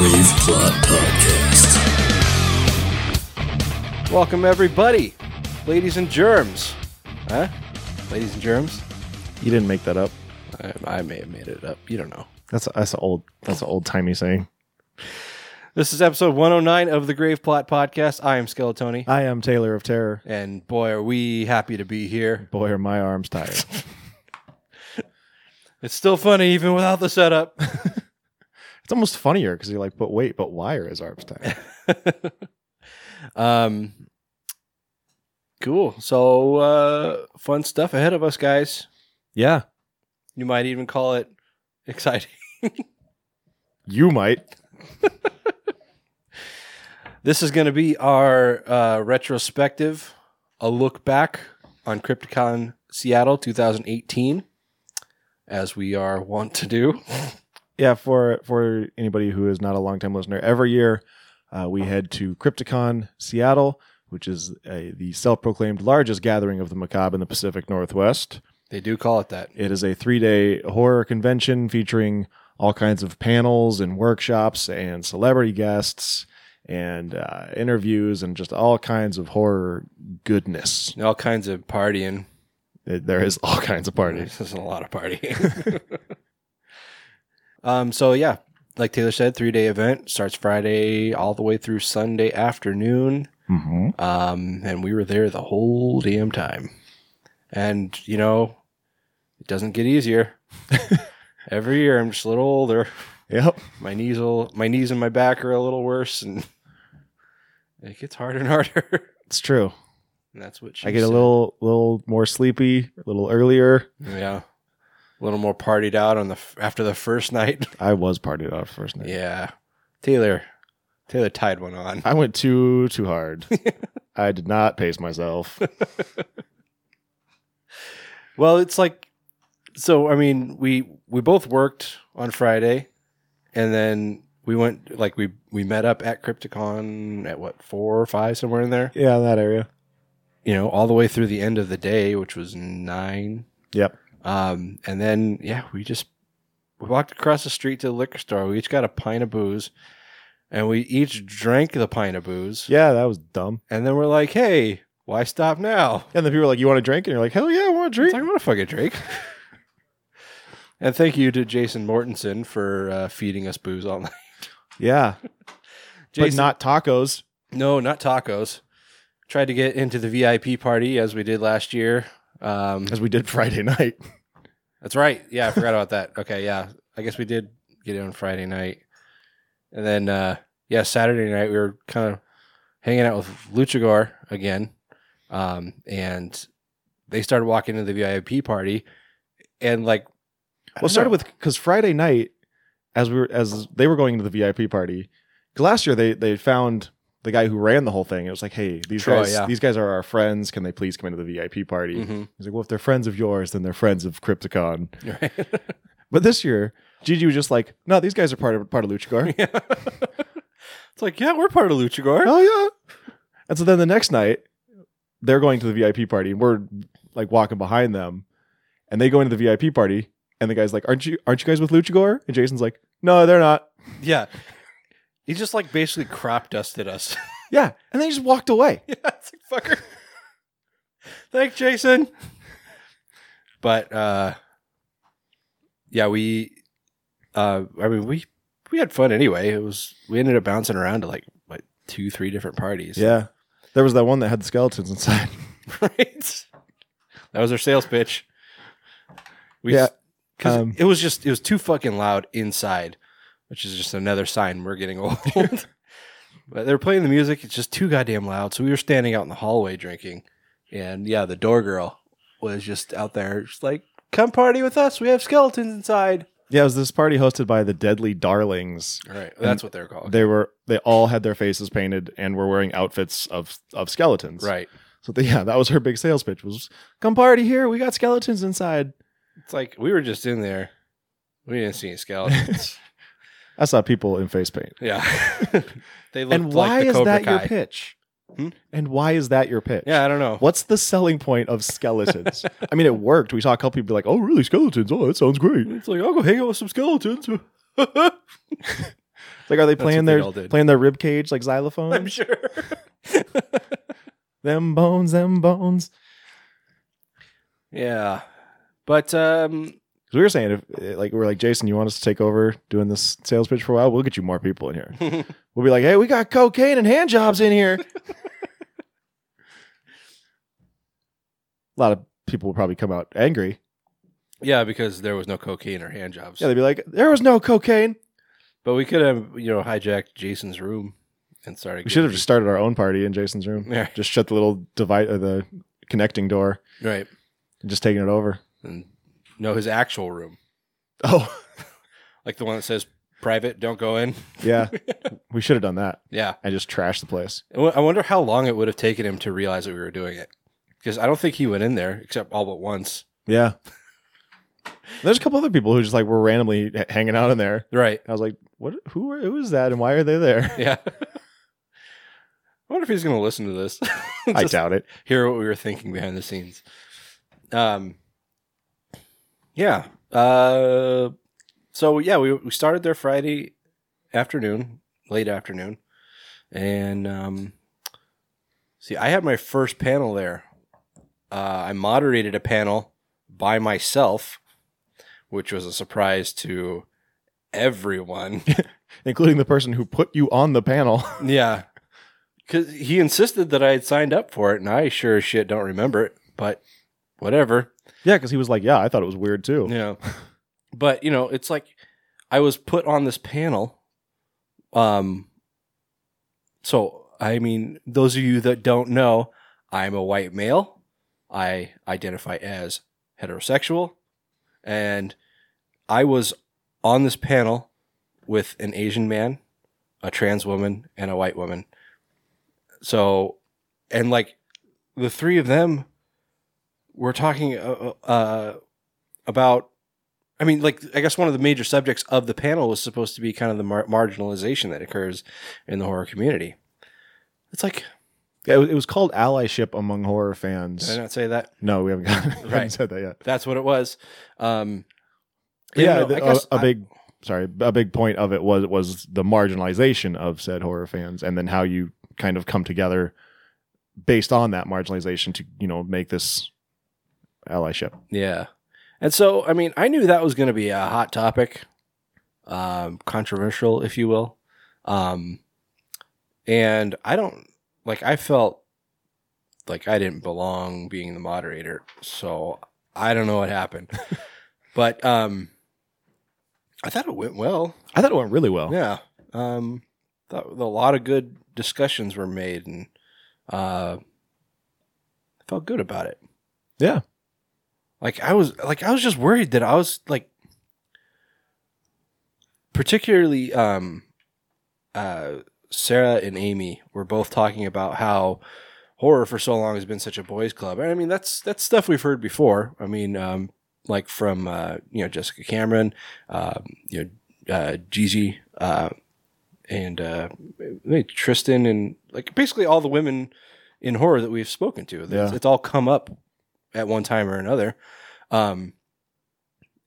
to the Grave Plot Podcast. Welcome, everybody, ladies and germs. Huh? Ladies and germs? You didn't make that up. I, I may have made it up. You don't know. That's that's an old that's an old timey saying. This is episode 109 of the Grave Plot Podcast. I am Skeletoni. I am Taylor of Terror. And boy, are we happy to be here. Boy, are my arms tired. It's still funny even without the setup. it's almost funnier because you're like, but wait, but why are his arms tired? um, cool. So, uh, fun stuff ahead of us, guys. yeah, You might even call it exciting. you might. This is going to be our uh, retrospective, a look back on Crypticon Seattle 2018, as we are wont to do. Yeah, for for anybody who is not a longtime listener, every year uh, we head to Crypticon Seattle, which is a, the self-proclaimed largest gathering of the macabre in the Pacific Northwest. They do call it that. It is a three-day horror convention featuring all kinds of panels and workshops and celebrity guests and uh, interviews and just all kinds of horror goodness. All kinds of partying. It- there is all kinds of parties. There's a lot of partying. um. So yeah, like Taylor said, three day event starts Friday all the way through Sunday afternoon. Mm-hmm. Um, and we were there the whole damn time. And, you know, it doesn't get easier. Every year I'm just a little older. Yep. My knees will, my knees and my back are a little worse and it gets harder and harder. It's true. and that's what she I get a little little more sleepy, a little earlier. yeah. A little more partied out on the after the first night. I was partied out first night. yeah. Taylor Taylor tied one on. I went too too hard. I did not pace myself. Well, it's like so I mean, we we both worked on Friday and then we went like we we met up at Crypticon at what, 4 or 5 somewhere in there. yeah, in that area. You know, all the way through the end of the day, which was 9. Yep. Um and then yeah, we just we walked across the street to the liquor store. We each got a pint of booze and we each drank the pint of booze. Yeah, that was dumb. And then we're like, "Hey, why stop now?" And then people are like, "You want to drink?" And you're like, "Hell yeah, I want to It's drink." like, I want to fucking drink. and thank you to Jason Mortensen for uh, feeding us booze all night. Yeah, Jason, but not tacos. no, not tacos. Tried to get into the VIP party as we did last year. Um, as we did Friday night. that's right. Yeah, I forgot about that. Okay, yeah, I guess we did get it on Friday night, and then uh, yeah, Saturday night we were kind of hanging out with Luchagore again, um, and they started walking into the VIP party, and like, Well, it started with because Friday night, as we were as they were going into the VIP party, last year they they found the guy who ran the whole thing. It was like, hey, these Troy, guys yeah. these guys are our friends. Can they please come into the VIP party? Mhm. He's like, well, if they're friends of yours, then they're friends of Crypticon. Right. But this year, Gigi was just like, no, these guys are part of part of Luchagore. it's like, yeah, we're part of Luchagore. oh yeah. And so then the next night, they're going to the VIP party, and we're like walking behind them, and they go into the VIP party, and the guy's like, aren't you aren't you guys with Luchagore? And Jason's like, no, they're not. Yeah. He just like basically crop dusted us. Yeah, and then he just walked away. yeah, it's like fucker. Thanks, Jason. But uh yeah, we uh I mean we we had fun anyway. It was we ended up bouncing around to like like two, three different parties. Yeah. There was that one that had the skeletons inside. right? That was our sales pitch. We Yeah, because um, it was just it was too fucking loud inside, which is just another sign we're getting old. but they're playing the music; it's just too goddamn loud. So we were standing out in the hallway drinking, and yeah, the door girl was just out there, just like, "Come party with us. We have skeletons inside." Yeah, it was this party hosted by the Deadly Darlings. All right, that's what they're called. They were they all had their faces painted and were wearing outfits of of skeletons. right. So the, yeah, that was her big sales pitch was come party here. We got skeletons inside. It's like we were just in there. We didn't see any skeletons. I saw people in face paint. yeah. they looked And why like the is Cobra that your pitch? Hmm? And why is that your pitch? Yeah, I don't know. What's the selling point of skeletons? I mean, it worked. We saw a couple people be like, "Oh, really? Skeletons? Oh, that sounds great." It's like I'll go hang out with some skeletons. Like, are they playing they their all playing their rib cage like xylophone? I'm sure. them bones, them bones. yeah, but um, 'Cause we were saying if eh, like we're like Jason, you want us to take over doing this sales pitch for a while? We'll get you more people in here. We'll be like, hey, we got cocaine and hand jobs in here. a lot of people will probably come out angry. yeah, because there was no cocaine or hand jobs. Yeah, they'd be like, there was no cocaine. but we could have you know hijacked Jason's room and started. We should have just started our own party in Jason's room. Yeah. Just shut the little divide, uh, the connecting door, right and just taking it over. and no his actual room, Oh, like the one that says private, don't go in. yeah. we should have done that Yeah, and just trashed the place. I wo- I wonder how long it would have taken him to realize that we were doing it. Because I don't think he went in there except all but once. Yeah. There's a couple other people who just like were randomly h- hanging out in there. Right. I was like, "What? Who? Are, who is that? And why are they there?" Yeah. I wonder if he's going to listen to this. I Just doubt it. hear what we were thinking behind the scenes. Um. Yeah. Uh. So yeah, we we started there Friday afternoon, late afternoon, and um. See, I had my first panel there. Uh, I moderated a panel by myself, which was a surprise to everyone. including the person who put you on the panel. Yeah. Because he insisted that I had signed up for it, and I sure as shit don't remember it, but whatever. yeah, because he was like, "Yeah, I thought it was weird too." Yeah. But, you know, it's like I was put on this panel. Um, so, I mean, those of you that don't know, I'm a white male. I identify as heterosexual. And I was on this panel with an Asian man, a trans woman, and a white woman. So, and like the three of them were talking uh, uh, about I mean, like, I guess one of the major subjects of the panel was supposed to be kind of the mar- marginalization that occurs in the horror community. It's like, Yeah, it was, called allyship among horror fans. did I not say that? No, we haven't, got, we haven't Right. said that yet. That's what it was. Um, Yeah, you know, the- I guess a, a I- big sorry, a big point of it was was the marginalization of said horror fans, and then how you kind of come together based on that marginalization to you know make this allyship. Yeah. And so, I mean, I knew that was going to be a hot topic, um, controversial, if you will. Um, and I don't, like, I felt like I didn't belong being the moderator. So I don't know what happened. but um, I thought it went well. I thought it went really well. Yeah. Um, thought a lot of good discussions were made and uh, I felt good about it. Yeah. Like I was like I was just worried that I was like particularly um uh Sarah and Amy were both talking about how horror for so long has been such a boys club. And I mean that's that's stuff we've heard before. I mean um like from uh you know Jessica Cameron, um you know uh Gigi uh and uh Tristan and like basically all the women in horror that we've spoken to. It's, Yeah. it's all come up at one time or another. Um,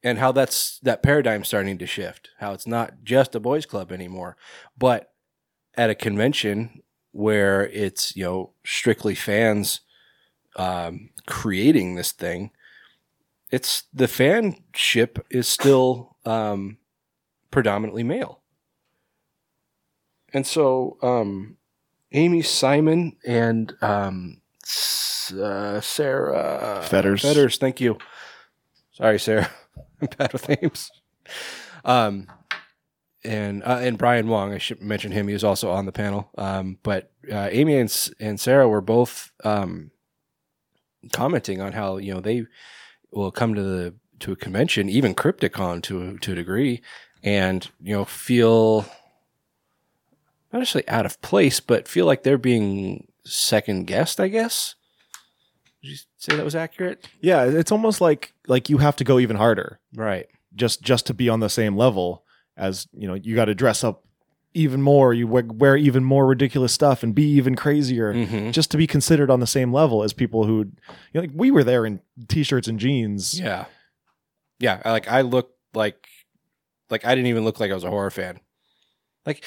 and how that's that paradigm starting to shift. How it's not just a boys club anymore, but at a convention where it's you know strictly fans um, creating this thing. It's the fanship is still um, predominantly male, and so um, Amy Simon and um, uh, Sarah Fetters. Fetters, thank you. Sorry, Sarah. I'm bad with names. Um, and uh, and Brian Wong, I should mention him. He was also on the panel. Um, but uh, Amy and and Sarah were both um, commenting on how you know they will come to the to a convention, even Crypticon to a, to a degree, and you know feel not necessarily out of place, but feel like they're being second guessed. I guess. Did you say that was accurate? Yeah, it's almost like like you have to go even harder Right. just just to be on the same level as you know. You got to dress up even more. You wear, wear even more ridiculous stuff and be even crazier. Mm-hmm. Just to be considered on the same level as people who, you know, like we were there in t-shirts and jeans. Yeah. Yeah. Like I looked like like I didn't even look like I was a horror fan. Like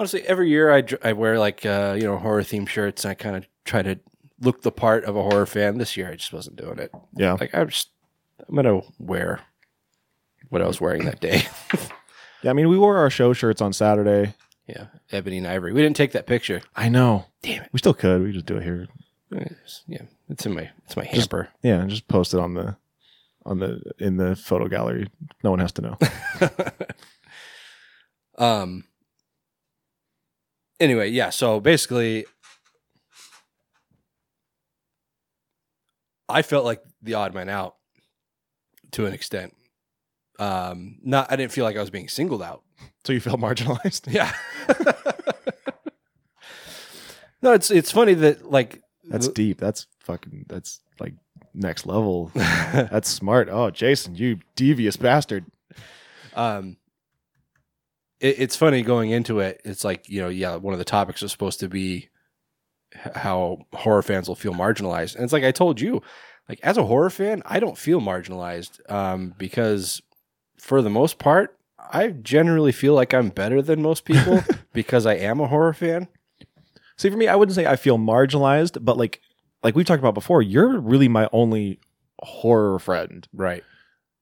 honestly, every year I I wear like uh, you know horror themed shirts and I kind of try to look the part of a horror fan. This year I just wasn't doing it. Yeah. Like I'm just I'm gonna wear what I was wearing that day. Yeah. I mean, we wore our show shirts on Saturday. yeah, ebony and ivory. We didn't take that picture. I know. Damn it. We still could. We just do it here. Yeah, it's in my it's my Just- hamper. Yeah, just post it on the on the in the photo gallery. No one has to know. um. Anyway, yeah. So basically, I felt like the odd man out to an extent. Um, not I didn't feel like I was being singled out. So you feel marginalized? Yeah. no, it's it's funny that like That's deep. That's fucking. That's like next level. That's smart. Oh, Jason, you devious bastard. um it, it's funny going into it it's like you know yeah one of the topics was supposed to be how horror fans will feel marginalized. And it's like i told you like as a horror fan i don't feel marginalized um because for the most part i generally feel like i'm better than most people because i am a horror fan. See, for me, I wouldn't say I feel marginalized, but like like we've talked about before, you're really my only horror friend. right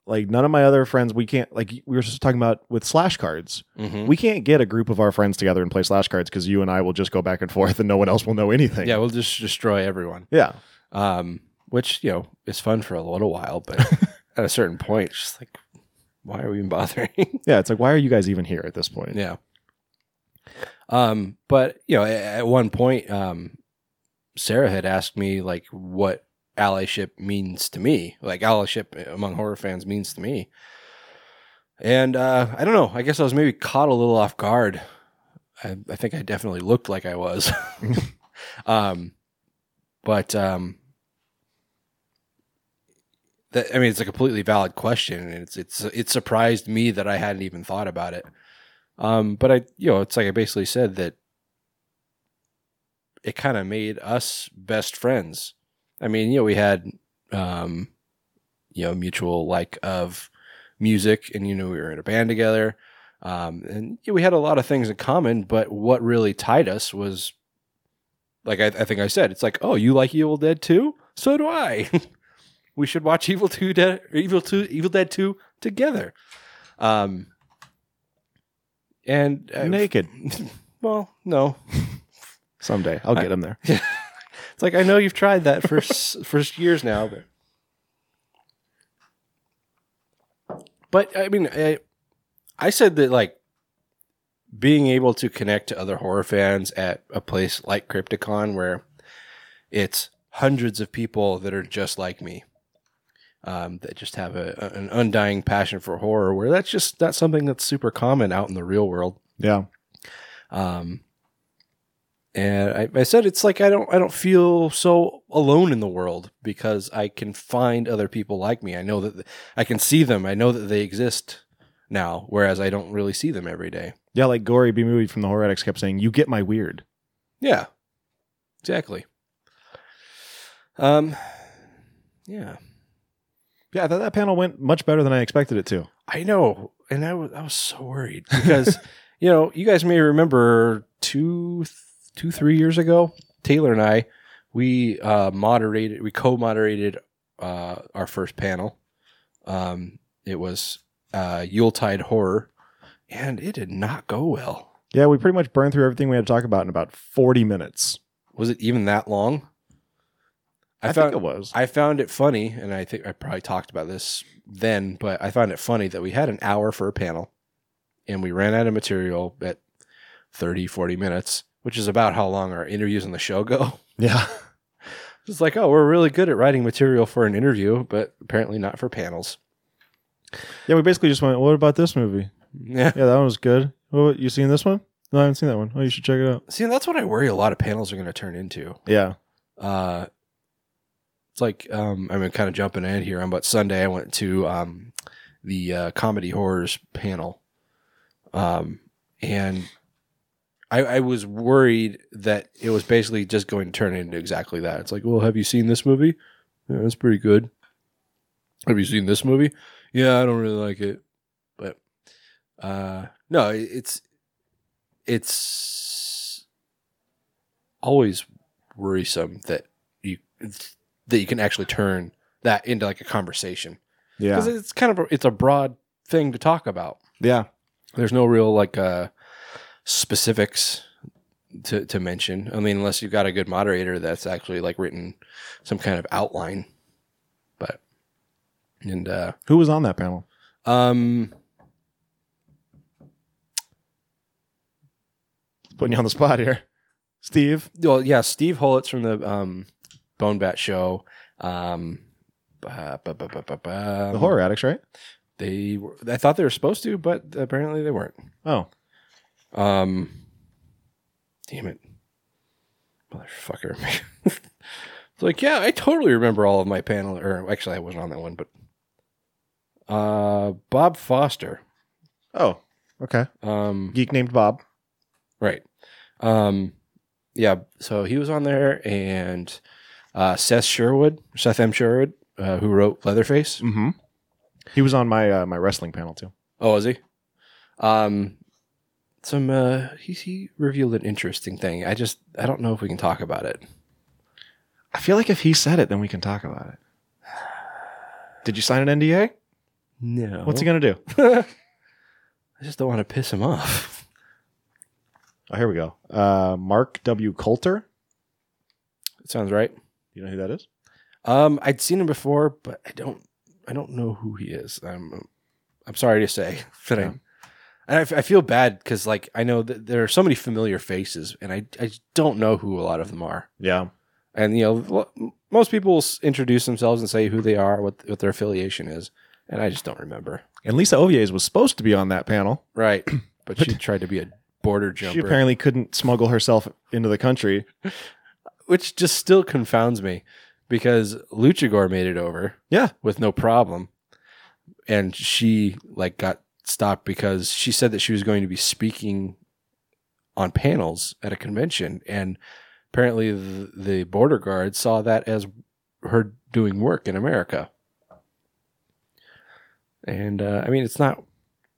Like none of my other friends, we can't like we were just talking about with slash cards. mm-hmm. We can't get a group of our friends together and play slash cards because you and I will just go back and forth and no one else will know anything. yeah we'll just destroy everyone Yeah. um, which you know is fun for a little while, but at a certain point, it's just like, why are we even bothering? Yeah. It's like, why are you guys even here at this point? yeah. Um, but you know, at one point, um, Sarah had asked me like what allyship means to me, like allyship among horror fans means to me, and uh, I don't know. I guess I was maybe caught a little off guard. I, I think I definitely looked like I was. um, but um, that I mean, it's a completely valid question, and it's it's it surprised me that I hadn't even thought about it. Um, but I, you know, it's like I basically said that it kind of made us best friends. I mean, you know, we had, um, you know, mutual like of music, and you know, we were in a band together, um, and you know, we had a lot of things in common. But what really tied us was, like I, I think I said, it's like, oh, you like Evil Dead too? So do I. we should watch Evil Two Dead, Evil Two, Evil Dead Two together. Um, and uh, Naked. well, no, Someday I'll get him there. It's like I know you've tried that for for years now, but but I mean, I, I said that like being able to connect to other horror fans at a place like Crypticon, where it's hundreds of people that are just like me, um, that just have a, an undying passion for horror, where that's just not something that's super common out in the real world. Yeah. Um, and I, I said it's like I don't I don't feel so alone in the world because I can find other people like me. I know that I can see them. I know that they exist now, whereas I don't really see them every day. Yeah. Like Gory B movie from the Horror Addicts kept saying, "You get my weird." Yeah, exactly. Um, yeah, Yeah. I thought that panel went much better than I expected it to. I know, and I was I was so worried because you know you guys may remember two two three years ago, Taylor and I we uh, moderated we co-moderated uh, our first panel. Um, it was uh, Yuletide horror, and it did not go well. Yeah, we pretty much burned through everything we had to talk about in about forty minutes. Was it even that long? I, found think it was. I found it funny, and I think I probably talked about this then, but I found it funny that we had an hour for a panel and we ran out of material at 30, 40 minutes, which is about how long our interviews on the show go. yeah. It's like, oh, we're really good at writing material for an interview, but apparently not for panels. Yeah, we basically just went, what about this movie? Yeah. Yeah, that one was good. Well, you seen this one? No, I haven't seen that one. Oh, you should check it out. See, that's what I worry a lot of panels are going to turn into. Yeah. uh it's like um I'm kind of jumping in here on but Sunday I went to um the uh, comedy horrors panel um and I, I was worried that it was basically just going to turn into exactly that. It's like, well, have you seen this movie? Yeah, it's pretty good. Have you seen this movie? Yeah, I don't really like it, but uh, no, it's it's always worrisome that you that you can actually turn that into like a conversation Yeah. because it's kind of a, it's a broad thing to talk about. Yeah. There's no real like uh, specifics to to mention. I mean, unless you've got a good moderator that's actually like written some kind of outline. But and uh, Who was on that panel? um, Putting you on the spot here. Steve. well, yeah, Steve Holitz from the um, Bone Bat Show. Um, bu- bu- bu- The horror addicts, right? They were, I thought they were supposed to, but apparently they weren't. Oh. Um, damn it, motherfucker! it's like, yeah, I totally remember all of my panel. Or actually, I wasn't on that one, but uh, Bob Foster. Oh. Okay. Um, Geek named Bob. right. Um, yeah. So he was on there, and uh, Seth Sherwood, Seth M. Sherwood, uh, who wrote Leatherface. Mm-hmm. He was on my uh, my wrestling panel too. Oh, was he? Um, some uh, he he revealed an interesting thing. I just I don't know if we can talk about it. I feel like if he said it, then we can talk about it. Did you sign an NDA? No. What's he gonna do? I just don't want to piss him off. Oh, here we go. Uh, Mark W. Coulter. That sounds right. You know who that is? Um, I'd seen him before, but I don't I don't know who he is. I'm I'm sorry to say that Yeah. I. And I, feel bad because, like, I know that there are so many familiar faces, and I, I don't know who a lot of them are. Yeah. And you know, l- most people will s- introduce themselves and say who they are, what what their affiliation is, and I just don't remember. And Lisa Ovies was supposed to be on that panel. Right, but she tried to be a border jumper. She apparently couldn't smuggle herself into the country. which just still confounds me because Luchagore made it over, Yeah. with no problem, and she like got stopped because she said that she was going to be speaking on panels at a convention, and apparently the, the border guard saw that as her doing work in America. And uh, I mean, it's not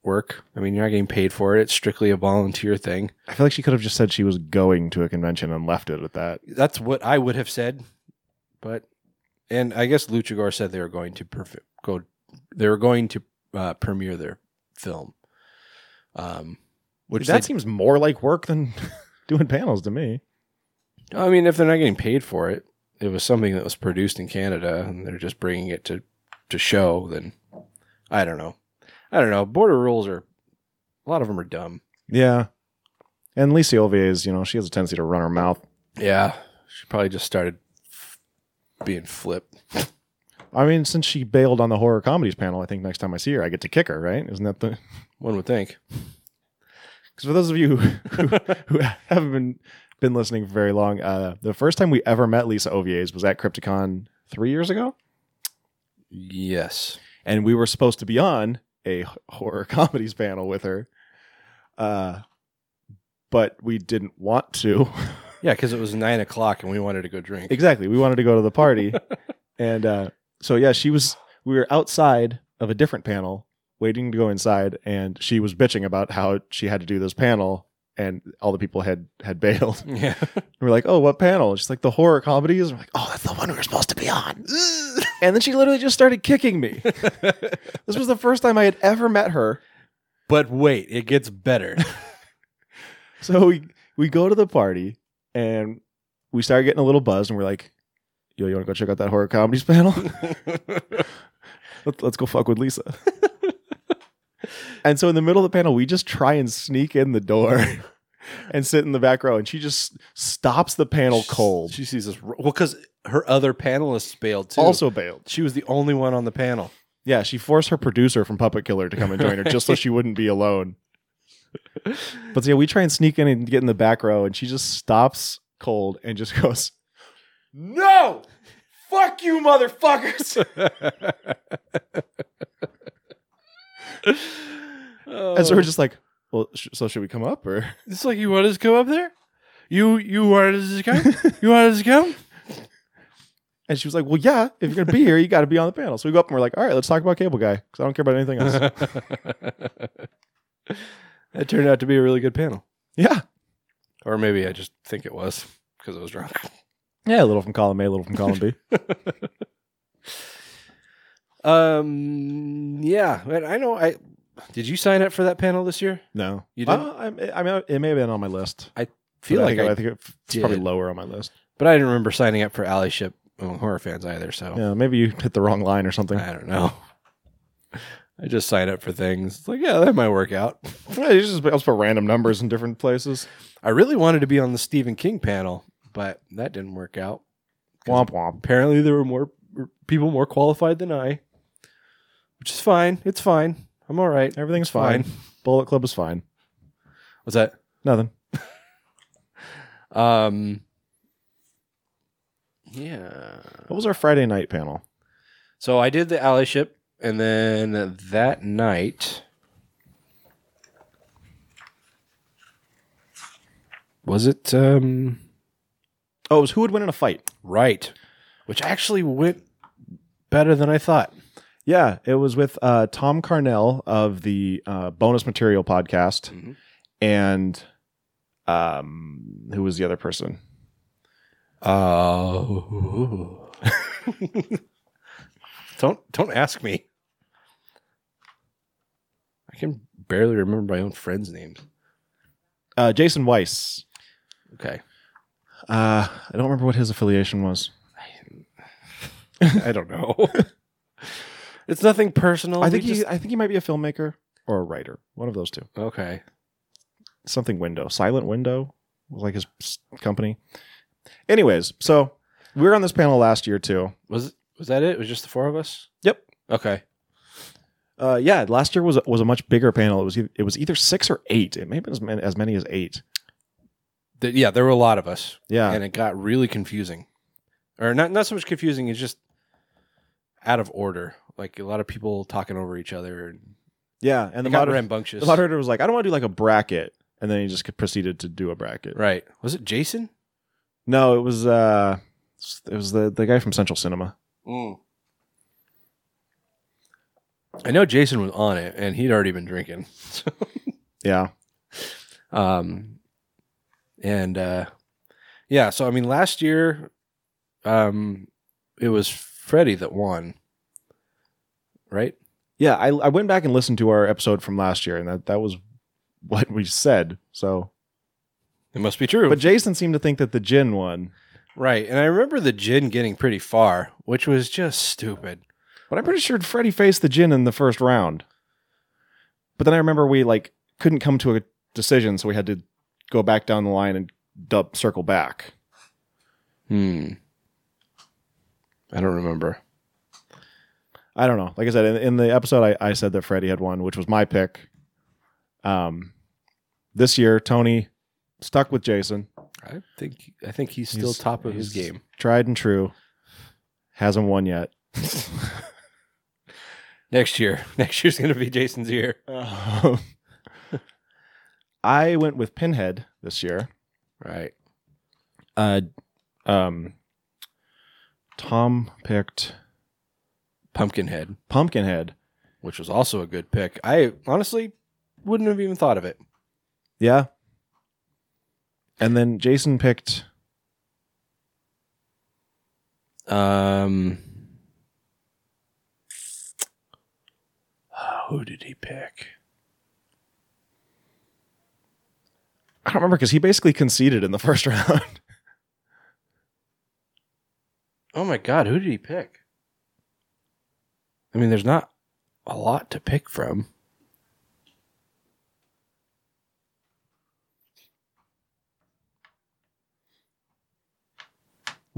work. I mean, you're not getting paid for it. It's strictly a volunteer thing. I feel like she could have just said she was going to a convention and left it at that. That's what I would have said, but and I guess Luchagore said they were going to perf- go. They were going to uh, premiere their film. Um, which that they- seems more like work than doing panels to me. I mean, if they're not getting paid for it, it was something that was produced in Canada, and they're just bringing it to to show. Then I don't know. I don't know. Border rules are a lot of them are dumb. Yeah. And Lisa Ovies, you know, she has a tendency to run her mouth. Yeah, she probably just started being flipped. I mean, since she bailed on the horror comedies panel, I think next time I see her, I get to kick her, right? Isn't that the. One would think. Because for those of you who, who haven't been, been listening for very long, uh, the first time we ever met Lisa Ovies was at Crypticon three years ago. Yes. and we were supposed to be on a horror comedies panel with her uh but we didn't want to Yeah, because it was nine o'clock and we wanted to go drink. exactly we wanted to go to the party and uh so yeah she was we were outside of a different panel waiting to go inside and she was bitching about how she had to do this panel and all the people had had bailed. And Yeah. we're like oh what panel? She's like the horror comedies. And we're like oh that's the one we were supposed to be on. And then she literally just started kicking me. This was the first time i had ever met her. But wait, it gets better. So we we go to the party and we start getting a little buzzed and we're like, "Yo, you want to go check out that horror comedies panel? Let, let's go fuck with Lisa." and so in the middle of the panel, we just try and sneak in the door and sit in the back row, and she just stops the panel cold. She sees us. Well, because her other panelists bailed too. also bailed. she was the only one on the panel. Yeah, she forced her producer from Puppet Killer to come and join her just so she wouldn't be alone. But yeah, we try and sneak in and get in the back row, and she just stops cold and just goes, "No, fuck you, motherfuckers!" and so we're oh. just like, "Well, sh- so should we come up or?" it's like you want us to come up there. You you wanted us to come. you wanted us to come. And she was like, "Well, yeah, if you're gonna be here, you got to be on the panel." So we go up and we're like, "All right, let's talk about Cable Guy because I don't care about anything else." that turned out to be a really good panel. Yeah. Or maybe I just think it was because I was drunk. Yeah, a little from column A, a little from column B. Um. Yeah. I know. I did you sign up for that panel this year? No. You didn't? Uh, I, I mean, it may have been on my list. I feel like I I, think, I think it's probably lower on my list. but I didn't remember signing up for Allyship among horror fans either. So Yeah, maybe you hit the wrong line or something. I don't know. I just sign up for things. It's like, yeah, that might work out. Yeah, you just I'll just put random numbers in different places. I really wanted to be on the Stephen King panel, but that didn't work out. Womp womp. Apparently, there were more people more qualified than I, which is fine. It's fine. I'm all right. Everything's fine. fine. Bullet Club is fine. What's that? Nothing. Um. Yeah. What was our Friday night panel? So I did the allyship, and then that night was it um Oh, it was who would win in a fight. right, which actually went better than I thought. Yeah, it was with uh, Tom Carnell of the uh, Bonus Material podcast, Mhm. and um, who was the other person? Oh. don't don't ask me. I can barely remember my own friends' names. Uh, Jason Weiss. Okay. Uh, I don't remember what his affiliation was. I don't know. it's nothing personal. I think he. I think he might be a filmmaker or a writer. One of those two. okay. Something Window. Silent Window was like his company. Anyways, so we were on this panel last year too. Was was that it? It was just the four of us? Yep. Okay. Uh, yeah, last year was a, was a much bigger panel. It was it was either six or eight. It may have been as many as, many as eight. Th- yeah, there were a lot of us, Yeah, and it got really confusing, or not not so much confusing. It's just out of order. Like a lot of people talking over each other, and yeah. And it the got moder- rambunctious. the moderator was like, "I don't want to do like a bracket," and then he just proceeded to do a bracket. right? Was it Jason? No, it was uh, it was the the guy from Central Cinema. I know Jason was on it, and he'd already been drinking. Yeah, Um, and uh, yeah, so I mean, last year, um, it was Freddy that won, right? yeah. I I went back and listened to our episode from last year, and that that was what we said. So, It must be true. but Jason seemed to think that the Djinn won. right. And I remember the Djinn getting pretty far, which was just stupid. But I'm pretty sure Freddy faced the Djinn in the first round. But then I remember we like couldn't come to a decision, so we had to go back down the line and dub, circle back. Hmm. I don't remember. I don't know. Like I said, in, in the episode, I, I said that Freddy had won, which was my pick. Um, this year, Tony stuck with Jason, I think I think he's still He's- top of his game. tried and true. Hasn't won yet. Next year, next year's going to be Jason's year. I went with Pinhead this year. Right. Uh, um, Tom picked Pumpkinhead, Pumpkinhead. which was also a good pick. I honestly wouldn't have even thought of it. Yeah. And then Jason picked Um, who did he pick? I don't remember because he basically conceded in the first round. Oh my god, who did he pick? I mean, there's not a lot to pick from.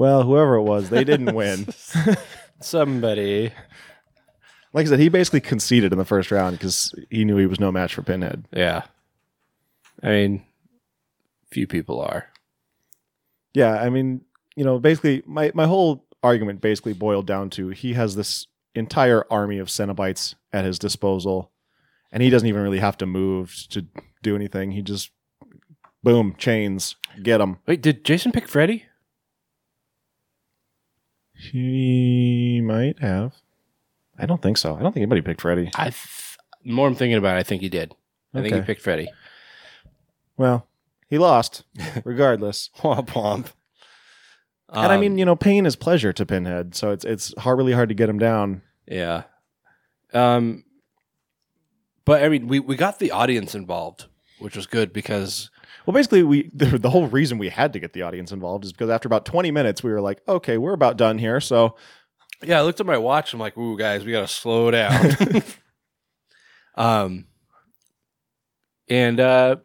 well, whoever it was, they didn't win. Somebody. Like I said, he basically conceded in the first round because he knew he was no match for Pinhead. Yeah. I mean, few people are. Yeah, I mean, you know, basically, my, my whole argument basically boiled down to he has this entire army of Cenobites at his disposal, and he doesn't even really have to move to do anything. He just, boom, chains, get him. Wait, did Jason pick Freddy? He might have. I don't think so. I don't think anybody picked Freddy. I th- the more I'm thinking about it, I think he did. I think he Okay. picked Freddy. Well, he lost, regardless. Womp womp. and I Um, mean, you know, pain is pleasure to Pinhead, so it's it's hard, really hard to get him down. Yeah. Um but I mean we, we got the audience involved, which was good because Well, basically, we the, the whole reason we had to get the audience involved is because after about twenty minutes, we were like, okay, we're about done here. So yeah, I looked at my watch, I'm like, ooh guys, we gotta slow down. um and uh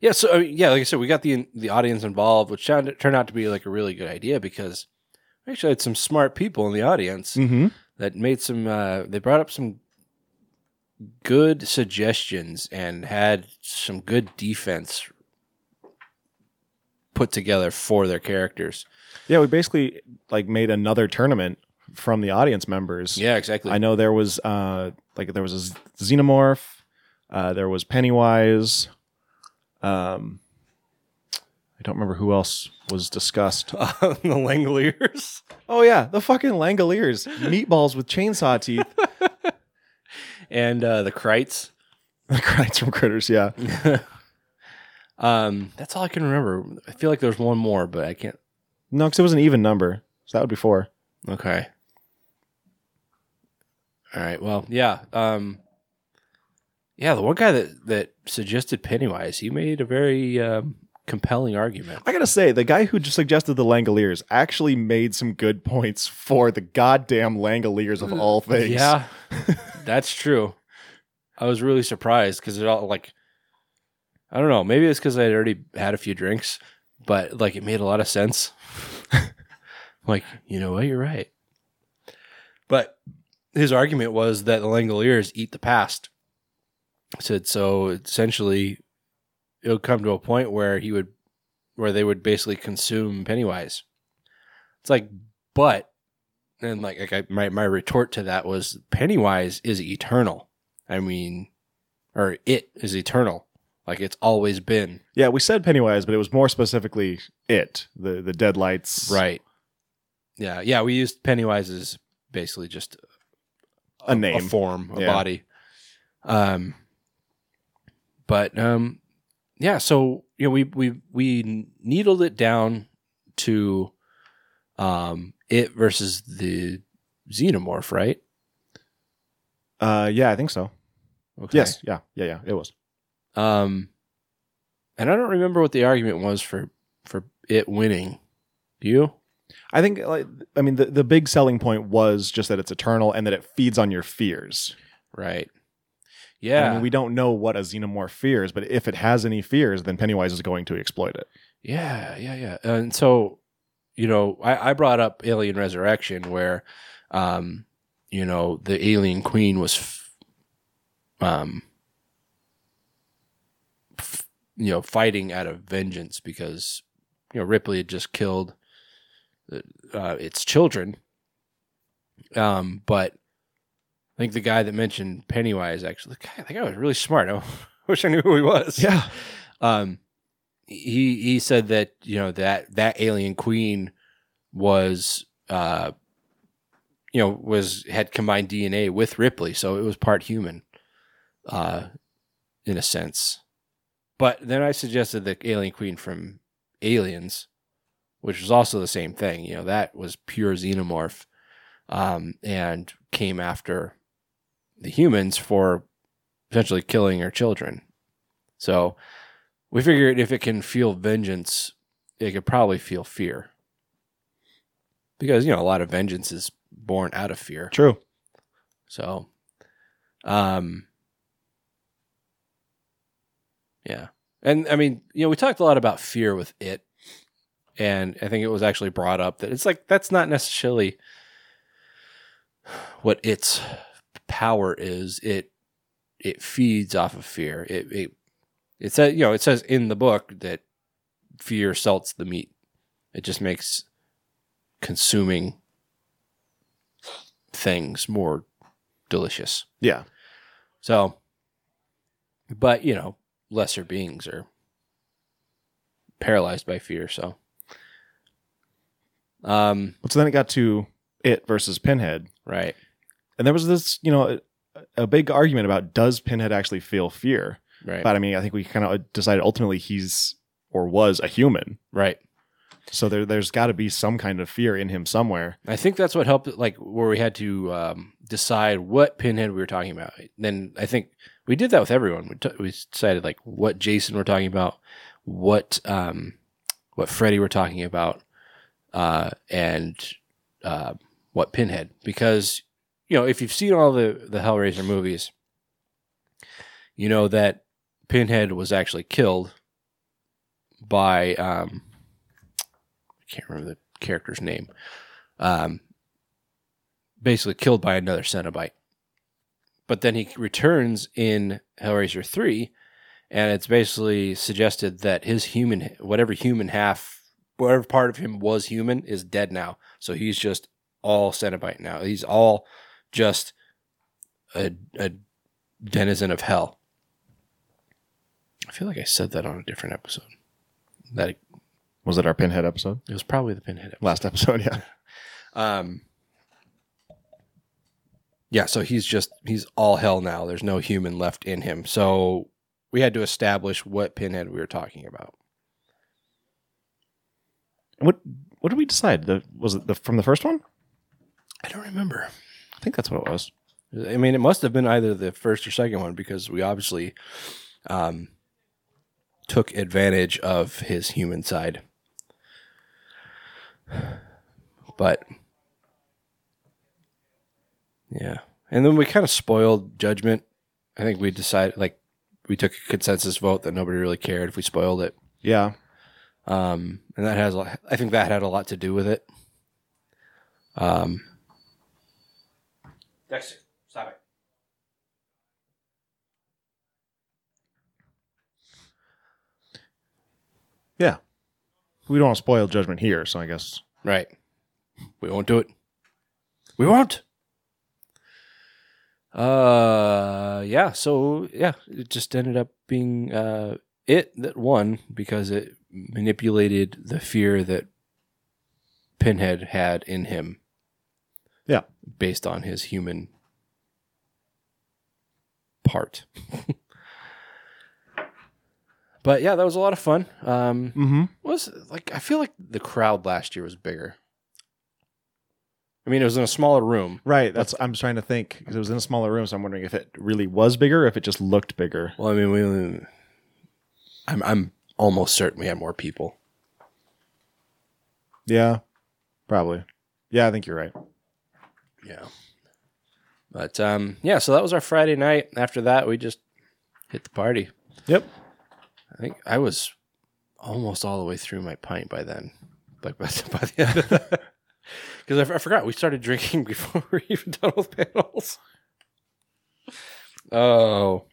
yeah, so yeah, like I said, we got the the audience involved, which turned, turned out to be like a really good idea because we actually had some smart people in the audience. mm-hmm. that made some uh, they brought up some good suggestions and had some good defense put together for their characters. yeah, we basically like made another tournament from the audience members. Yeah, exactly. I know there was uh like there was a xenomorph, uh, there was Pennywise. Um, I don't remember who else was discussed. the Langoliers. Oh yeah, the fucking Langoliers, meatballs with chainsaw teeth. and uh, the Krites. the Krites from Critters, yeah. um, that's all I can remember. I feel like there's one more, but I can't. No, because it was an even number, so that would be four. Okay. All right. Well, yeah. Um, yeah, the one guy that that suggested Pennywise, he made a very um, compelling argument. I gotta say, the guy who just suggested the Langoliers actually made some good points for the goddamn Langoliers of all things. Yeah, that's true. I was really surprised because it all like, I don't know. Maybe it's because I had already had a few drinks, but like it made a lot of sense. like, you know what? You're right. But his argument was that the Langoliers eat the past. Said so. Essentially, it would come to a point where he would, where they would basically consume Pennywise. It's like, but and like, like I, my my retort to that was Pennywise is eternal. I mean, or it is eternal. Like it's always been. Yeah, we said Pennywise, but it was more specifically it, the the dead lights. Right. Yeah, yeah. We used Pennywise as basically just A name. a form, a Yeah. body. Um, but um, yeah. So you know, we we we needled it down to um it versus the xenomorph, right? Uh yeah, I think so. Okay. Yes, yeah, yeah, yeah. It was. Um, and I don't remember what the argument was for for it winning. Do you? I think like I mean the, the big selling point was just that it's eternal and that it feeds on your fears. Right. I Yeah. mean, we don't know what a xenomorph fears, but if it has any fears, then Pennywise is going to exploit it. Yeah, yeah, yeah. And so, you know, I, I brought up Alien Resurrection, where, um, you know, the alien queen was, f- um, f- you know, fighting out of vengeance because, you know, Ripley had just killed uh, its children. Um, but I think the guy that mentioned Pennywise actually, the guy, that guy was really smart. I wish I knew who he was Yeah. um he he said that you know that that alien queen was uh you know was had combined DNA with Ripley so it was part human uh in a sense but then I suggested the alien queen from Aliens which was also the same thing you know that was pure xenomorph um and came after the humans for potentially killing her children so we figured if it can feel vengeance, it could probably feel fear. Because, you know, a lot of vengeance is born out of fear. True. So, um, yeah. And I mean, you know, we talked a lot about fear with it. And I think it was actually brought up that it's like, that's not necessarily what its power is. It, it feeds off of fear. It, it, it says, you know, it says in the book that fear salts the meat. It just makes consuming things more delicious. Yeah. So, but you know, lesser beings are paralyzed by fear. So, um, So then it got to it versus Pinhead. right, And there was this, you know, a, a big argument about does Pinhead actually feel fear? Right. But I mean, I think we kind of decided ultimately he's or was a human. right. So there, there's got to be some kind of fear in him somewhere. I think that's what helped, like where we had to um, decide what pinhead we were talking about. Then I think we did that with everyone. We, t- we decided like what Jason we're talking about, what um, what Freddy we're talking about, uh, and uh, what pinhead. Because you know, if you've seen all the the Hellraiser movies, you know that Pinhead was actually killed by um, I can't remember the character's name. Um, basically killed by another Cenobite. But then he returns in Hellraiser 3, and it's basically suggested that his human, whatever human half, whatever part of him was human, is dead now. So he's just all Cenobite now. He's all just a, a denizen of hell. I feel like I said that on a different episode. That Was it our Pinhead episode? it was probably the pinhead episode. Last episode, yeah. Um, yeah, so he's just he's all hell now. There's no human left in him. So we had to establish what pinhead we were talking about. What what did we decide? The, was it the, from the first one? I don't remember. I think that's what it was. I mean, it must have been either the first or second one because we obviously um, took advantage of his human side. But yeah, and then we kind of spoiled judgment. I think we decided, like, we took a consensus vote that nobody really cared if we spoiled it. Yeah. um, and that has I think that had a lot to do with it. Um, Dexter, stop it. Yeah. We don't want to spoil judgment here, so I guess Right, we won't do it. We won't. Uh, yeah. So yeah, it just ended up being uh it that won because it manipulated the fear that Pinhead had in him. Yeah. based on his human part. but yeah, that was a lot of fun. Um, mm-hmm. was like I feel like the crowd last year was bigger. I mean, it was in a smaller room. Right. That's I'm trying to think because it was in a smaller room, so I'm wondering if it really was bigger, or if it just looked bigger. Well, I mean, we. I'm I'm almost certain we had more people. Yeah. Probably. Yeah, I think you're right. Yeah. But um, yeah, so that was our Friday night. After that, we just hit the party. Yep. I think I was almost all the way through my pint by then. Like by, by the end of that. Because I, f- I forgot we started drinking before we were even done with panels. Oh.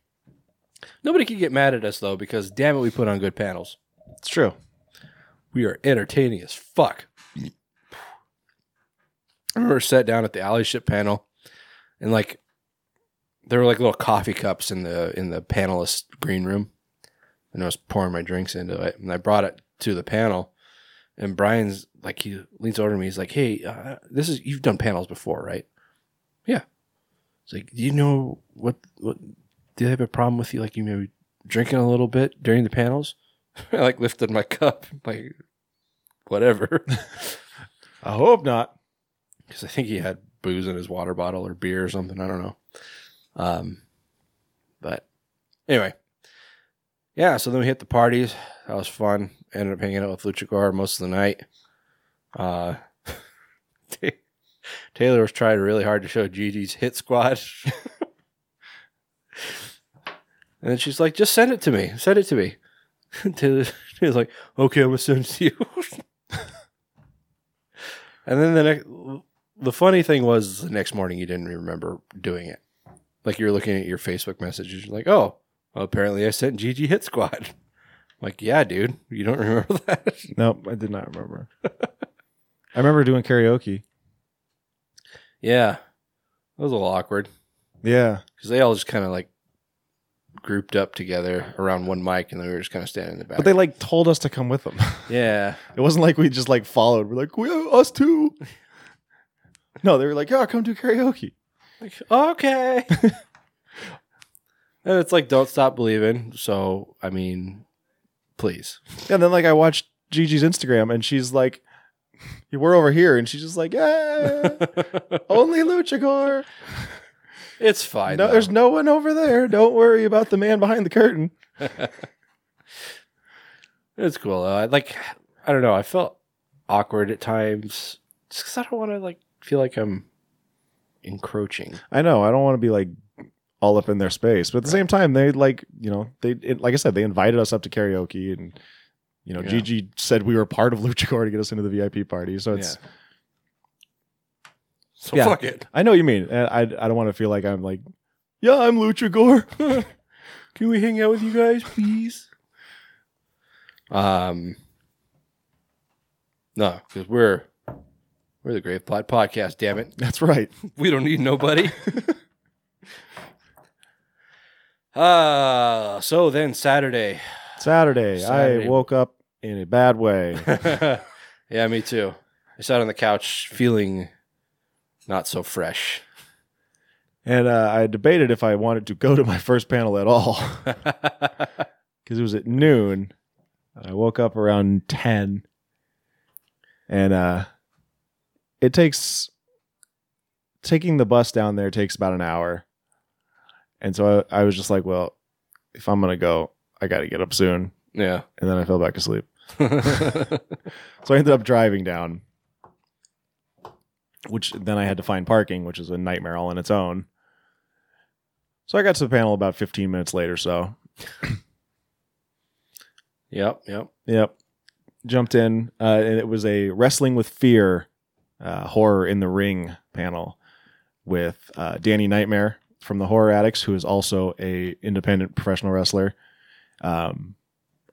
Nobody can get mad at us though, because damn it, we put on good panels. It's true. We are entertaining as fuck. I remember sat down at the allyship panel and like there were like little coffee cups in the in the panelist green room. And I was pouring my drinks into it. And I brought it to the panel. And Brian's like he leans over to me, he's like, Hey, uh, this is you've done panels before, right? Yeah. It's like, do you know what what do they have a problem with you like you maybe drinking a little bit during the panels? I like lifted my cup, like whatever, I hope not. Because I think he had booze in his water bottle or beer or something. I don't know. Um, but anyway, yeah. So then we hit the parties. That was fun. Ended up hanging out with Luchagore most of the night. Uh, Taylor was trying really hard to show Gigi's hit squad. and then she's like, just send it to me. Send it to me. Taylor was like, okay, I'm going to send it to you. and then the next, the funny thing was the next morning you didn't remember doing it. Like you were looking at your Facebook messages, you're like, oh, well, apparently I sent GG Hit Squad. I'm like, yeah, dude, you don't remember that? Nope, I did not remember. I remember doing karaoke. yeah, that was a little awkward Yeah. because they all just kind of like grouped up together around one mic, and then we were just kind of standing in the back. But they like told us to come with them. yeah, It wasn't like we just like followed. We're like, we us too. No, they were like, yeah, come do karaoke. like, okay. And it's like, don't stop believing. So, I mean, please. And then like I watched Gigi's Instagram and she's like, we're over here, and she's just like, yeah, only Luchagore. it's fine. No, though. there's no one over there. Don't worry about the man behind the curtain. It's cool though. I like. I don't know. I felt awkward at times just because I don't want to like feel like I'm encroaching. I know. I don't want to be like all up in their space, but at the same time, they like you know they it, like I said, they invited us up to karaoke, and you know Yeah. Gigi said we were part of Luchagore to get us into the VIP party. So it's So Yeah. fuck it. I know what you mean. and I I don't want to feel like I'm like yeah I'm Luchagore. Can we hang out with you guys, please? Um. No, because we're we're the Grave Plot Podcast. Damn it, That's right. we don't need nobody. Ah, so then Saturday. Saturday, Saturday. I woke up in a bad way. yeah, me too. I sat on the couch feeling not so fresh. And uh, I debated if I wanted to go to my first panel at all because it was at noon. I woke up around 10. And uh, it takes, taking the bus down there takes about an hour. And so I, I was just like, well, if I'm going to go, I got to get up soon. yeah. And then I fell back asleep. So I ended up driving down, which then I had to find parking, which is a nightmare all on its own. So I got to the panel about 15 minutes later. So, yep, yep. yep, jumped in, uh, and it was a wrestling with fear, uh, horror in the ring panel with uh, Danny Nightmare from the Horror Addicts, who is also a independent professional wrestler. Um,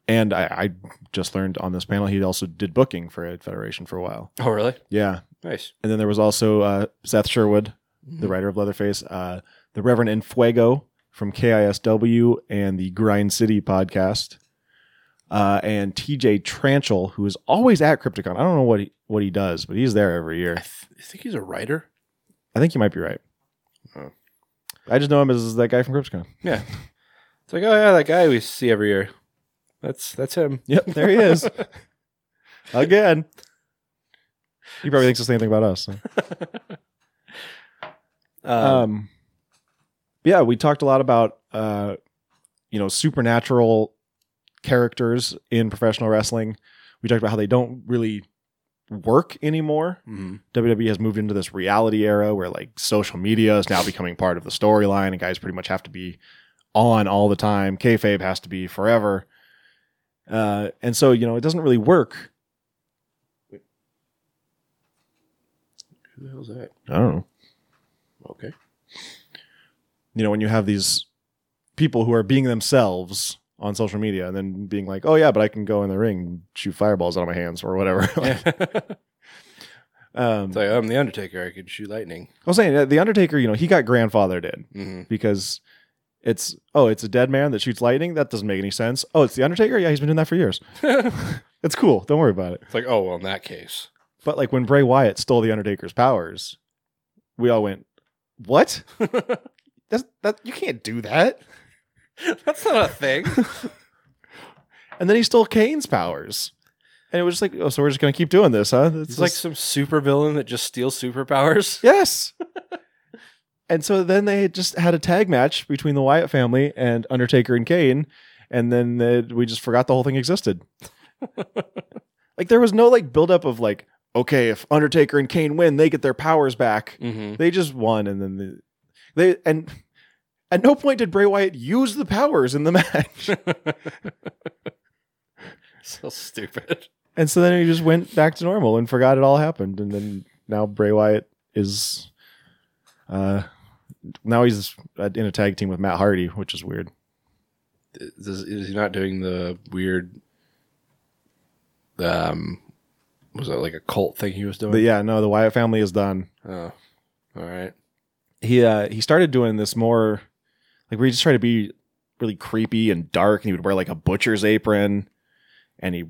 and I, I just learned on this panel he also did booking for Ed Federation for a while. Oh, really? Yeah, Nice. And then there was also uh, Seth Sherwood, Mm-hmm. the writer of Leatherface, uh, the Reverend Enfuego from KISW and the Grind City podcast, uh, and TJ Tranchell, who is always at Crypticon. I don't know what he what he does, but he's there every I, year. th- I think he's a writer. I think you might be right. Oh. I just know him as that guy from Crypticon. Yeah. It's like, oh yeah, that guy we see every year. That's that's him. Yep, there he is. Again. He probably thinks the same thing about us. so. Um, um yeah we talked a lot about uh you know supernatural characters in professional wrestling we talked about how they don't really work anymore mhm. wwe has moved into this reality era where like social media is now becoming part of the storyline and guys pretty much have to be on all the time kayfabe has to be forever uh and so you know it doesn't really work Who the hell's that? i don't know Okay. you know, when you have these people who are being themselves on social media and then being like, oh, yeah, but I can go in the ring and shoot fireballs out of my hands or whatever. it's um, like I'm the Undertaker. I can shoot lightning. I was saying, The Undertaker, you know, he got grandfathered in hmm because it's, oh, it's a dead man that shoots lightning. That doesn't make any sense. Oh, it's The Undertaker? Yeah, he's been doing that for years. It's cool. Don't worry about it. It's like, oh well, in that case, But like when Bray Wyatt stole The Undertaker's powers, we all went, what? That's, that You can't do that. that's not a thing. And then he stole Kane's powers. And it was just like, oh, so we're just going to keep doing this, huh? It's like some super villain that just steals superpowers. yes. and so then they just had a tag match between the Wyatt family and Undertaker and Kane. And then uh, we just forgot the whole thing existed. like there was no like buildup of like, okay, if Undertaker and Kane win, they get their powers back. Mm-hmm. They just won. And then the, they, and at no point did Bray Wyatt use the powers in the match. so stupid. And so then he just went back to normal and forgot it all happened. And then now Bray Wyatt is, uh, now he's in a tag team with Matt Hardy, which is weird. Is, is he not doing the weird? Um, was that like a cult thing he was doing? But yeah, no, the Wyatt family is done. Oh, all right. He uh, he started doing this more, like where he just tried to be really creepy and dark, and he would wear like a butcher's apron, and he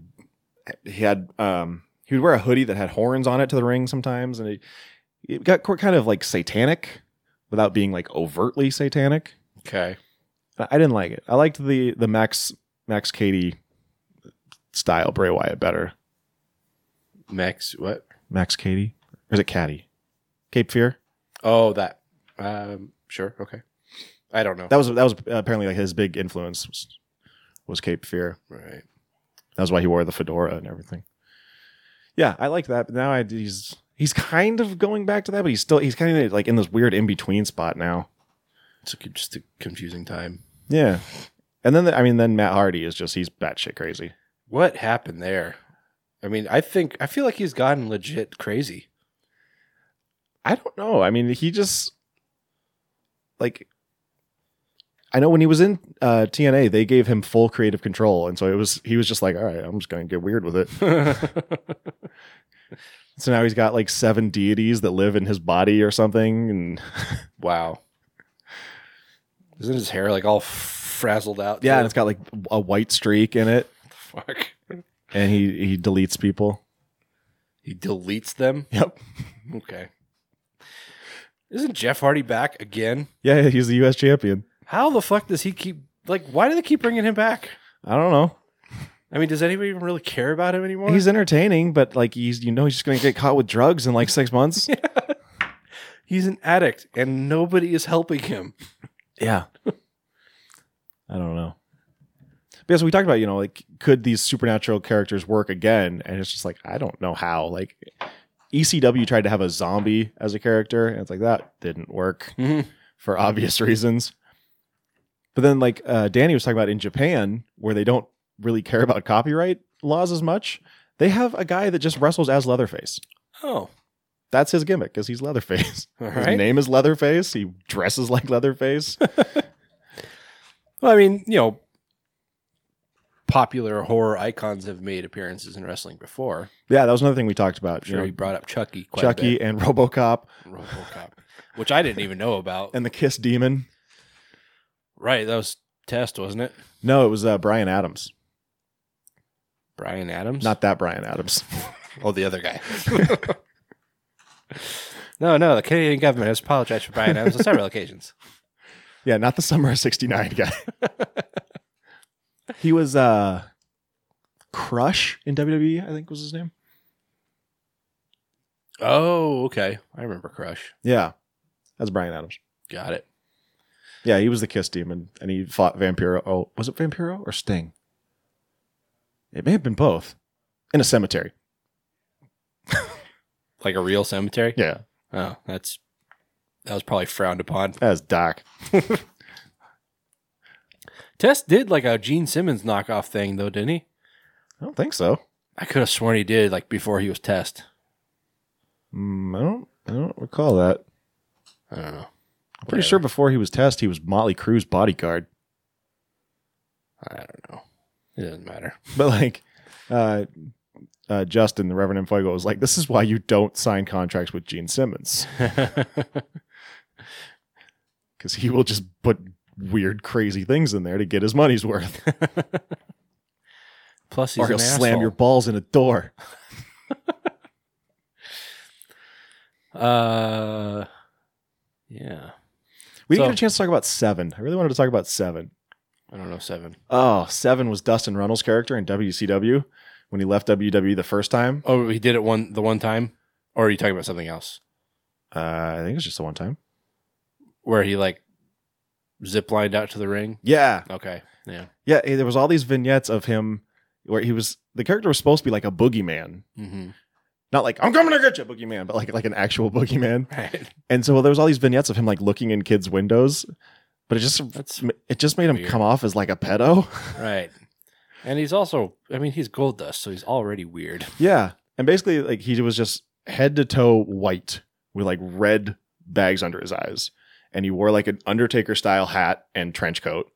he had um he would wear a hoodie that had horns on it to the ring sometimes, and he, it got kind of like satanic without being like overtly satanic. Okay. I didn't like it. I liked the the Max Max Cady style Bray Wyatt better. Max, what? Max Cady or is it Caddy? Cape Fear. Oh, that. Um, sure. Okay. I don't know. That was that was uh, apparently like his big influence was, was Cape Fear. right. That was why he wore the fedora and everything. Yeah, I like that. But now I, he's he's kind of going back to that, but he's still he's kind of like in this weird in between spot now. It's a, just a confusing time. Yeah, and then the, I mean then Matt Hardy is just he's batshit crazy. What happened there? I mean, I think I feel like he's gotten legit crazy. I don't know. I mean, he just like I know when he was in uh, TNA, they gave him full creative control, and so it was he was just like, all right, I'm just gonna get weird with it. So now he's got like seven deities that live in his body or something, and wow. Isn't his hair like all frazzled out? yeah, too? and it's got like a white streak in it, fuck. and he he deletes people. He deletes them. Yep. Okay. Isn't Jeff Hardy back again? Yeah, he's the U.S. champion. How the fuck does he keep like? Why do they keep bringing him back? I don't know. I mean, does anybody even really care about him anymore? He's entertaining, but like he's you know he's just gonna get caught with drugs in like six months. He's an addict, and nobody is helping him. Yeah. I don't know. Because we talked about, you know, like, could these supernatural characters work again? And it's just like, I don't know how. Like, ECW tried to have a zombie as a character, and it's like, that didn't work Mhm. for obvious reasons. But then, like, uh, Danny was talking about in Japan, where they don't really care about copyright laws as much, they have a guy that just wrestles as Leatherface. Oh, That's his gimmick, because he's Leatherface. His name is Leatherface. He dresses like Leatherface. Well, I mean, you know, popular horror icons have made appearances in wrestling before. Yeah, that was another thing we talked about. Sure, you know, he brought up Chucky, quite Chucky a bit. and RoboCop RoboCop, which I didn't even know about. and the Kiss Demon. Right, that was Test, wasn't it? No, it was uh, Brian Adams. Brian Adams, Not that Brian Adams. oh the other guy. no, no, the Canadian government has apologized for Brian Adams on several occasions. yeah, not the Summer of 69 guy. he was uh Crush in WWE, I think was his name. Oh, okay, I remember Crush. Yeah. That's Brian Adams. Got it. Yeah, he was the Kiss Demon and he fought Vampiro. Oh, was it Vampiro or Sting? It may have been both. In a cemetery. Like a real cemetery. Yeah. Oh, that's that was probably frowned upon. That's Doc. Test did like a Gene Simmons knockoff thing though, didn't he? I don't think so. I could have sworn he did like before he was Test. Mm, I don't I don't recall that. I don't know. I'm pretty sure before he was Test, he was Motley Crue's bodyguard. I don't know. It doesn't matter. But like, uh, uh, Justin, the Reverend Fuego, was like, "This is why you don't sign contracts with Gene Simmons because he will just put weird, crazy things in there to get his money's worth, Plus, he's or he'll an slam asshole. your balls in a door." Uh, yeah. We didn't So- get a chance to talk about Seven. I really wanted to talk about Seven. I don't know seven. Oh, Seven was Dustin Runnels' character in WCW when he left WWE the first time. Oh, he did it one the one time, or are you talking about something else Uh, I think it was just the one time. where he like zip lined out to the ring? Yeah, Okay, yeah. yeah. There was all these vignettes of him where he was the character was supposed to be like a boogeyman, Mm-hmm. Not like I'm coming to get you, boogeyman, but like like an actual boogeyman. Right. And so there was all these vignettes of him like looking in kids' windows, but it just That's it just made him weird. come off as like a pedo. right. And he's also, I mean, he's Goldust, so he's already weird. yeah, and basically like he was just head to toe white with like red bags under his eyes, and he wore like an Undertaker style hat and trench coat.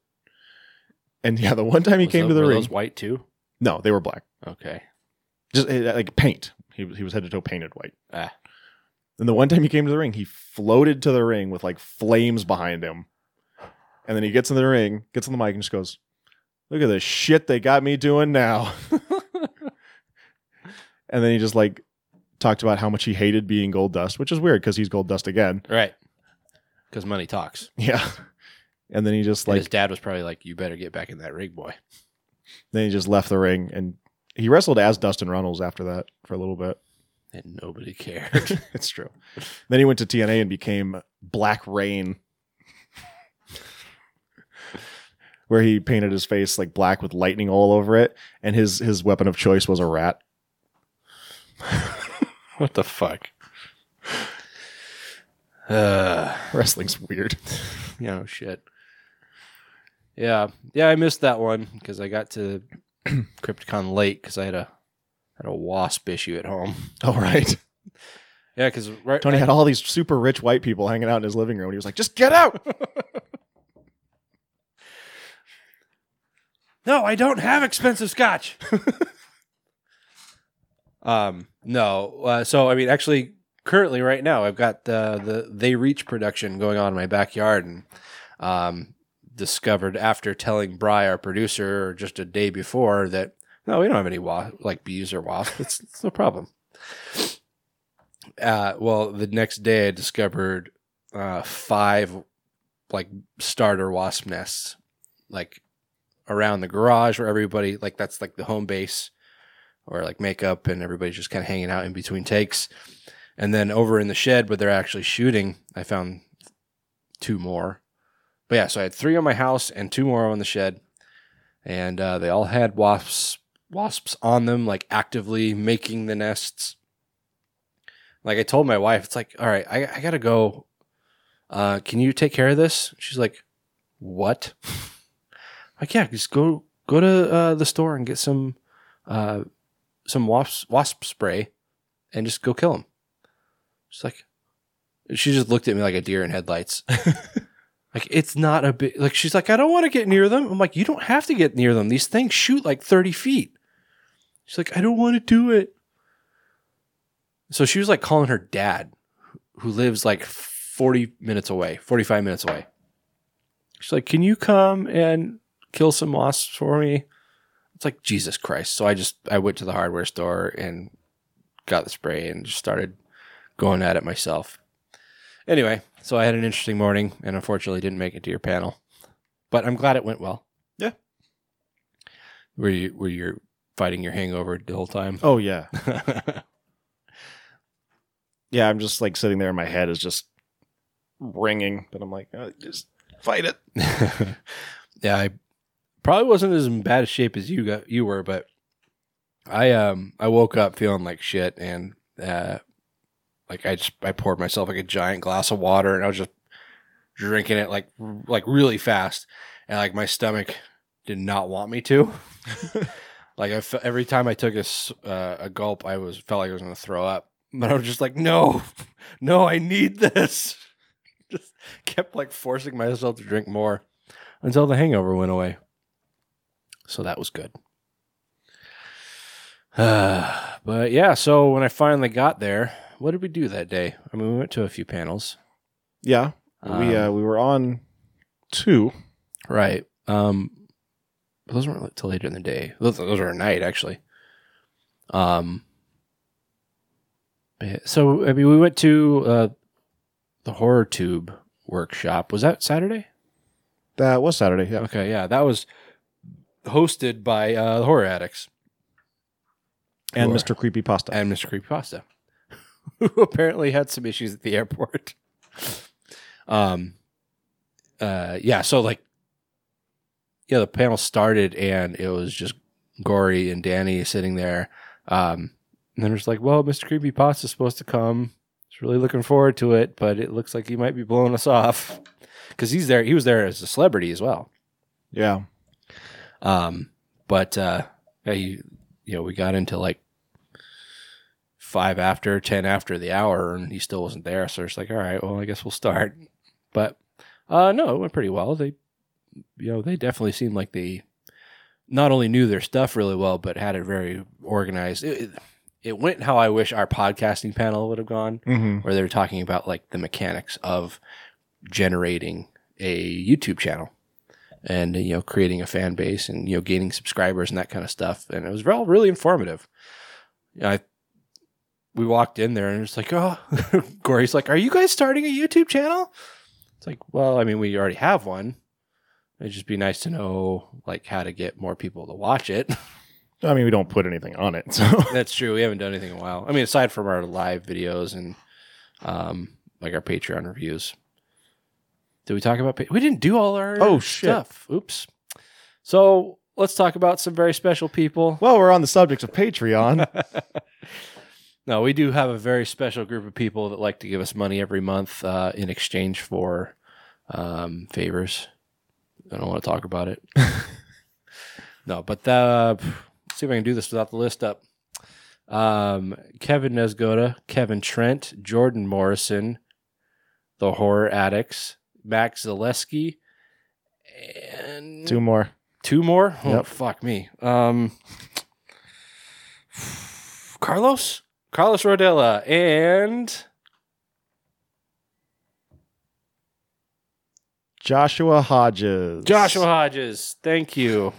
And yeah, the one time he Was came tho- to the were ring, those white too. no, they were black, Okay. just eh, like paint. He was he was head to toe painted white. Ah. And the one time he came to the ring, he floated to the ring with like flames behind him. And then he gets in the ring, gets on the mic, and just goes, Look at the shit they got me doing now. and then he just like talked about how much he hated being Goldust, which is weird because he's Goldust again. Right. Because money talks. Yeah. and then he just And like his dad was probably like, "You better get back in that ring, boy." then he just left the ring and he wrestled as Dustin Runnels after that for a little bit. And nobody cared. it's true. Then he went to TNA and became Black Reign, where he painted his face like black with lightning all over it, and his his weapon of choice was a rat. what the fuck? Uh, Wrestling's weird. you know, shit. Yeah, yeah, I missed that one because I got to Crypticon late because I had a had a wasp issue at home. All right. Yeah, because right, Tony I- had all these super rich white people hanging out in his living room. And he was like, "Just get out!" No, I don't have expensive scotch. um, no. Uh, so I mean, actually, currently, right now, I've got the the They Reach production going on in my backyard, and um, discovered after telling Bry, our producer, just a day before that no, we don't have any wa- like bees or wasps. It's, it's no problem. Uh, well, the next day, I discovered uh, five like starter wasp nests, like around the garage where everybody like that's like the home base or like makeup and everybody's just kind of hanging out in between takes. And then over in the shed where they're actually shooting, I found two more. But yeah, so I had three on my house and two more on the shed. And uh, they all had wasps wasps on them, like actively making the nests. Like I told my wife, it's like, all right, I, I gotta go. Uh, can you take care of this? She's like, what? like yeah just go go to uh, the store and get some uh, some wasp wasp spray and just go kill them she's like she just looked at me like a deer in headlights like it's not a big like she's like i don't want to get near them i'm like you don't have to get near them these things shoot like 30 feet she's like i don't want to do it so she was like calling her dad who lives like 40 minutes away 45 minutes away she's like can you come and kill some wasps for me. It's like Jesus Christ. So I just I went to the hardware store and got the spray and just started going at it myself. Anyway, so I had an interesting morning and unfortunately didn't make it to your panel. But I'm glad it went well. Yeah. Were you were you fighting your hangover the whole time? Oh yeah, yeah. I'm just like sitting there. And my head is just ringing, but I'm like, uh, just fight it. yeah, I probably wasn't as in bad a shape as you got you were, but I um I woke up feeling like shit and uh like I just I poured myself like a giant glass of water and I was just drinking it like like really fast and like my stomach did not want me to. like I fe- every time I took a uh, a gulp, I was felt like I was going to throw up, but I was just like, no, no, I need this. just kept like forcing myself to drink more until the hangover went away. So that was good. Uh, but yeah, so when I finally got there, what did we do that day? I mean, we went to a few panels. Yeah, we uh, Um, we were on two. Right. Um, but those weren't till later in the day. Those, those were at night, actually. Um. So I mean, we went to uh, the horror tube workshop. Was that Saturday? That was Saturday. Yeah, Okay, yeah, that was hosted by uh, the horror addicts and Mr. Creepy Pasta. and Mr. Creepypasta, who apparently had some issues at the airport. um, uh, yeah, so like, yeah, the panel started and it was just Gory and Danny sitting there. Um, and then it was like, well, Mr. Creepypasta is supposed to come. He's really looking forward to it, but it looks like he might be blowing us off because he's there. He was there as a celebrity as well. yeah, Um, but uh, yeah, you, you know, we got into like five after, ten after the hour, and he still wasn't there. So it's like, all right, well, I guess we'll start. But uh, no, it went pretty well. They, you know, they definitely seemed like they not only knew their stuff really well, but had it very organized. It, it, it went how I wish our podcasting panel would have gone mm-hmm. where they were talking about like the mechanics of generating a YouTube channel and you know creating a fan base and you know gaining subscribers and that kind of stuff and it was all really informative I we walked in there and it's like oh Corey's like are you guys starting a YouTube channel it's like well I mean we already have one It'd just be nice to know like how to get more people to watch it. I mean, we don't put anything on it, so That's true. We haven't done anything in a while. I mean, aside from our live videos and um, like our Patreon reviews. Did we talk about? Pa- we didn't do all our Oh, shit. stuff. Oops. So let's talk about some very special people. well, we're on the subject of Patreon. No, we do have a very special group of people that like to give us money every month uh, in exchange for um, favors. I don't want to talk about it. no, but uh, see if I can do this without the list up. Um, Kevin Nesgoda, Kevin Trent, Jordan Morrison, the Horror Addicts, Max Zaleski, and Two more. Two more? Oh, Yep. fuck me. Um, Carlos? Carlos Rodella and Joshua Hodges. Joshua Hodges. Thank you.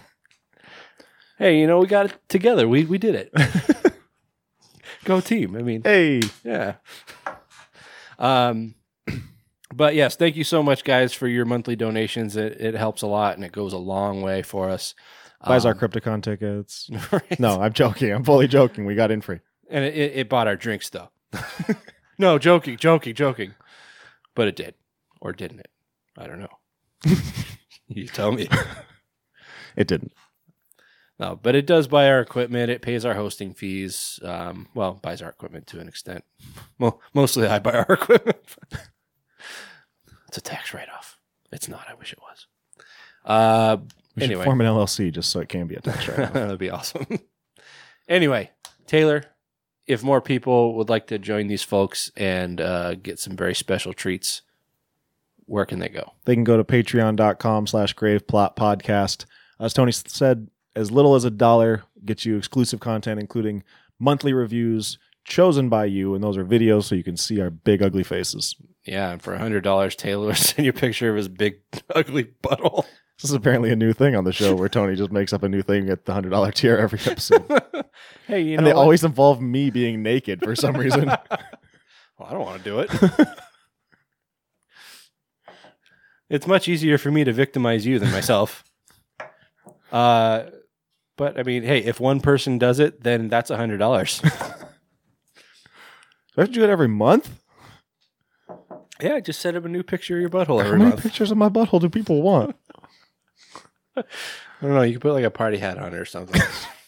Hey, you know, we got it together. We we did it. Go team. I mean, Hey, yeah. Um, but yes, thank you so much, guys, for your monthly donations. It, it helps a lot and it goes a long way for us. buys our Um, Crypticon tickets. right? No, I'm joking. I'm fully joking. We got in free. And it, it, bought our drinks though. no, joking, joking, joking. But it did. Or didn't it? I don't know. you tell me. It didn't. No, but it does buy our equipment. It pays our hosting fees. Um, well, buys our equipment to an extent. Well, mostly I buy our equipment. it's a tax write off. It's not. I wish it was. Uh, We should Anyway. form an LLC just so it can be a tax write-off. That'd be awesome. anyway, Taylor, if more people would like to join these folks and uh, get some very special treats, where can they go? they can go to patreon.com slash grave plot podcast. As Tony said, as little as a dollar gets you exclusive content, including monthly reviews chosen by you. And those are videos so you can see our big, ugly faces. Yeah, and for hundred dollars, Taylor will send you a picture of his big, ugly butthole. This is apparently a new thing on the show where Tony just makes up a new thing at the $100 tier every episode. hey, you know, and they what? always involve me being naked for some reason. well, I don't want to do it. it's much easier for me to victimize you than myself. Uh, but I mean, hey, if one person does it, then that's a hundred dollars. Do I have to do it every month? yeah, just set up a new picture of your butthole every How many month. pictures of my butthole do people want? I don't know. You can put like a party hat on it or something.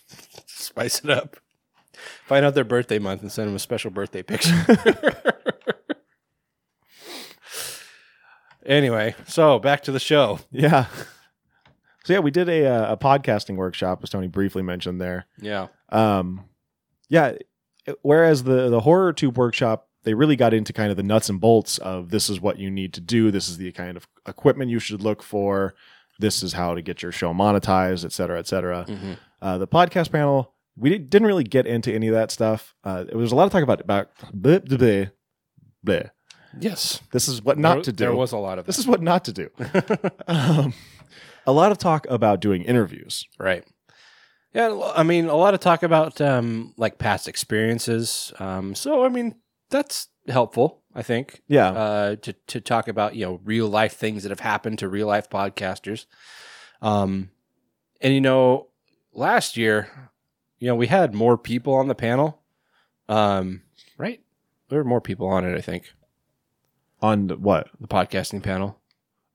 Spice it up. Find out their birthday month and send them a special birthday picture. anyway, so back to the show. Yeah. So yeah, we did a uh, a podcasting workshop, as Tony briefly mentioned there. Yeah. Um, yeah. Whereas the the horror tube workshop, they really got into kind of the nuts and bolts of this is what you need to do. This is the kind of equipment you should look for. This is how to get your show monetized, et cetera, et cetera. Mhm. Uh, the podcast panel, we didn't really get into any of that stuff. Uh, there was a lot of talk about about bleh. Yes. This is what not There- to do. There was a lot of this this. is what not to do. um, a lot of talk about doing interviews. right. Yeah, I mean, a lot of talk about um, like past experiences. Um, so, I mean, that's helpful. I think Yeah. uh, to to talk about you know real life things that have happened to real life podcasters. Um, and you know, last year, you know, we had more people on the panel. Um, right? There were more people on it. I think on the- what? the podcasting panel.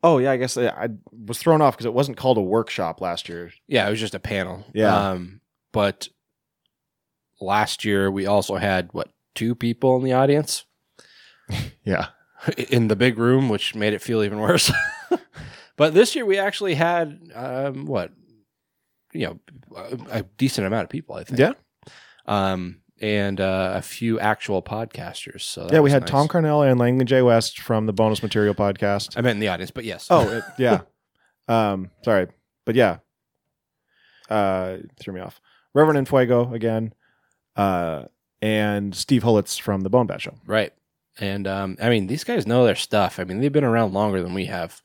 Oh yeah, I guess I, I was thrown off because it wasn't called a workshop last year. Yeah, it was just a panel. Yeah. Um, but last year we also had what two people in the audience Yeah. in the big room, which made it feel even worse. but this year we actually had um, what you know a, a decent amount of people. I think. Yeah. Um, and uh, a few actual podcasters. So yeah, we had nice. Tom Carnell and Langley J. West from the bonus material podcast. I meant in the audience, but yes. Oh, it, yeah. Um, sorry, but yeah, uh, threw me off. Reverend Infuego again, uh, and Steve Hullitz from the Bone Bat Show. Right. And um, I mean, these guys know their stuff. I mean, they've been around longer than we have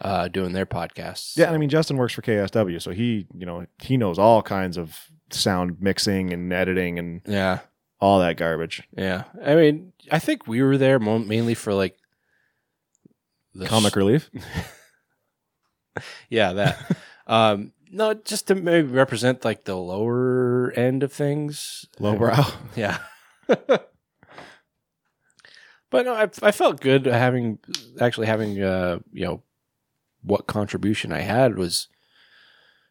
uh, doing their podcasts. Yeah, and I mean Justin works for KISW, so he, you know, he knows all kinds of sound mixing and editing and Yeah. all that garbage. Yeah. I mean, I think we were there mo- mainly for like the Comic relief. yeah, that. um, no, just to maybe represent like the lower end of things. Lowbrow. Yeah. but no, I, I felt good having actually having uh you know what contribution I had was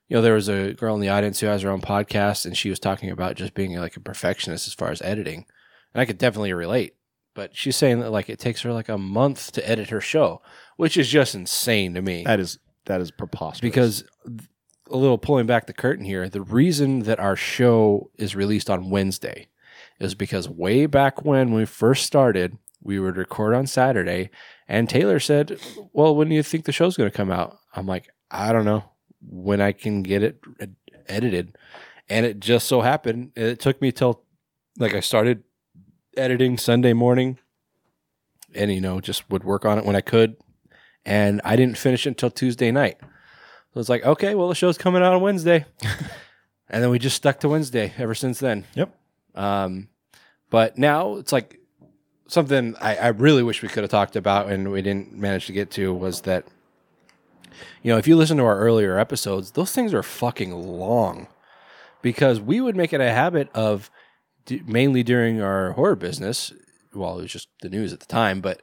you know there was a girl in the audience who has her own podcast and she was talking about just being like a perfectionist as far as editing and I could definitely relate but she's saying that like it takes her like a month to edit her show which is just insane to me That is that is preposterous. because a little pulling back the curtain here, the reason that our show is released on Wednesday is because way back when we first started, we would record on Saturday, and Taylor said, "Well, when do you think the show's going to come out?" I'm like, "I don't know when I can get it ed- edited," and it just so happened it took me till like I started editing Sunday morning, and you know just would work on it when I could, and I didn't finish it until Tuesday night. So it's like, okay, well, the show's coming out on Wednesday. and then we just stuck to Wednesday ever since then. Yep. Um, but now it's like something I, I really wish we could have talked about and we didn't manage to get to was that, you know, if you listen to our earlier episodes, those things are fucking long because we would make it a habit of mainly during our horror business. Well, it was just the news at the time, but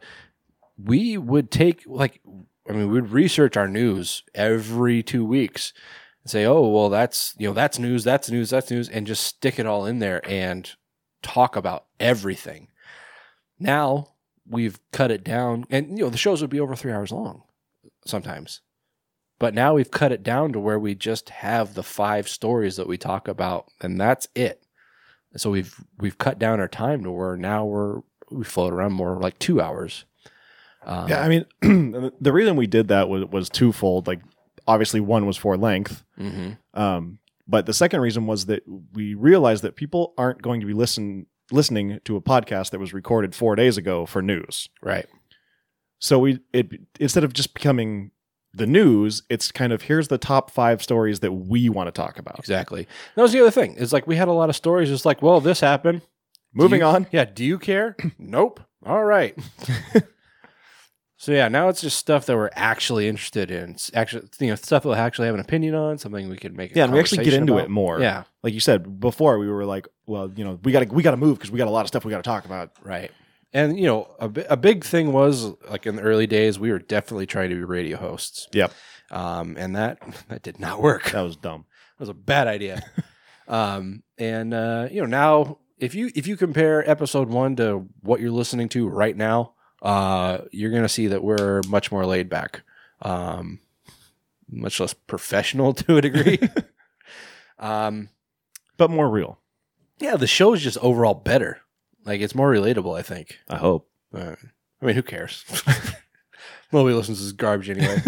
we would take like I mean, we'd research our news every two weeks and say, "Oh, well, that's you know that's news, that's news, that's news," and just stick it all in there and talk about everything. Now we've cut it down, and you know the shows would be over three hours long sometimes, but now we've cut it down to where we just have the five stories that we talk about, and that's it. So we've we've cut down our time to where now we're we float around more like two hours. Um, Yeah, I mean, the reason we did that was was twofold. Like, obviously, one was for length, mhm. um, but the second reason was that we realized that people aren't going to be listen listening to a podcast that was recorded four days ago for news. right. So we it instead of just becoming the news, it's kind of here's the top five stories that we want to talk about. Exactly. That was the other thing. It's like we had a lot of stories. It's like, well, this happened. Moving you- on. Yeah. Do you care? nope. All right. so yeah, now it's just stuff that we're actually interested in. It's actually, you know, stuff we'll actually have an opinion on. Something we could make. A Yeah, and we actually get into about. it more. Yeah. like you said before, we were like, well, you know, we got to we got to move because we got a lot of stuff we got to talk about. Right. And you know, a, a big thing was like in the early days, we were definitely trying to be radio hosts. Yep, Um, and that that did not work. that was dumb. That was a bad idea. um, and uh, you know, now if you if you compare episode one to what you're listening to right now, uh, you're gonna see that we're much more laid back, um, much less professional to a degree. um, But more real. yeah, the show is just overall better. Like it's more relatable, I think. I hope. Uh, I mean, who cares? Nobody listens to this garbage anyway.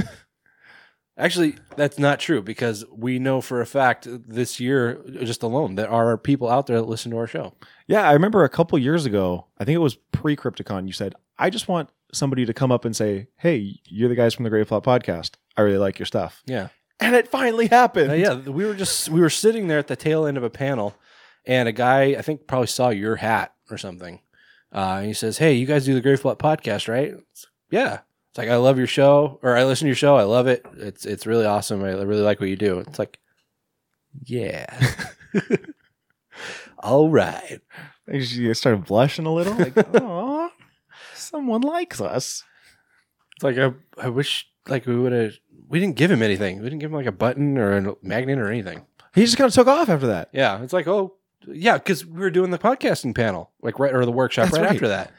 Actually, that's not true because we know for a fact this year, just alone, there are people out there that listen to our show. Yeah, I remember a couple years ago. I think it was pre Crypticon. You said, "I just want somebody to come up and say, "Hey, you're the guys from the Grave Plot podcast. I really like your stuff." Yeah, And it finally happened. Uh, yeah. We were just we were sitting there at the tail end of a panel, and a guy I think probably saw your hat or something. Uh, and he says, "Hey, you guys do the Grave Plot podcast, right?" It's, yeah. It's like I love your show, or I listen to your show. I love it. It's it's really awesome. I really like what you do. It's like, yeah. All right. You started blushing a little, like, "Oh, someone likes us." It's like I, I wish like we would have. We didn't give him anything. We didn't give him like a button or a magnet or anything. He just kind of took off after that. Yeah, it's like oh yeah, because we were doing the podcasting panel like right or the workshop That's right, right. after that.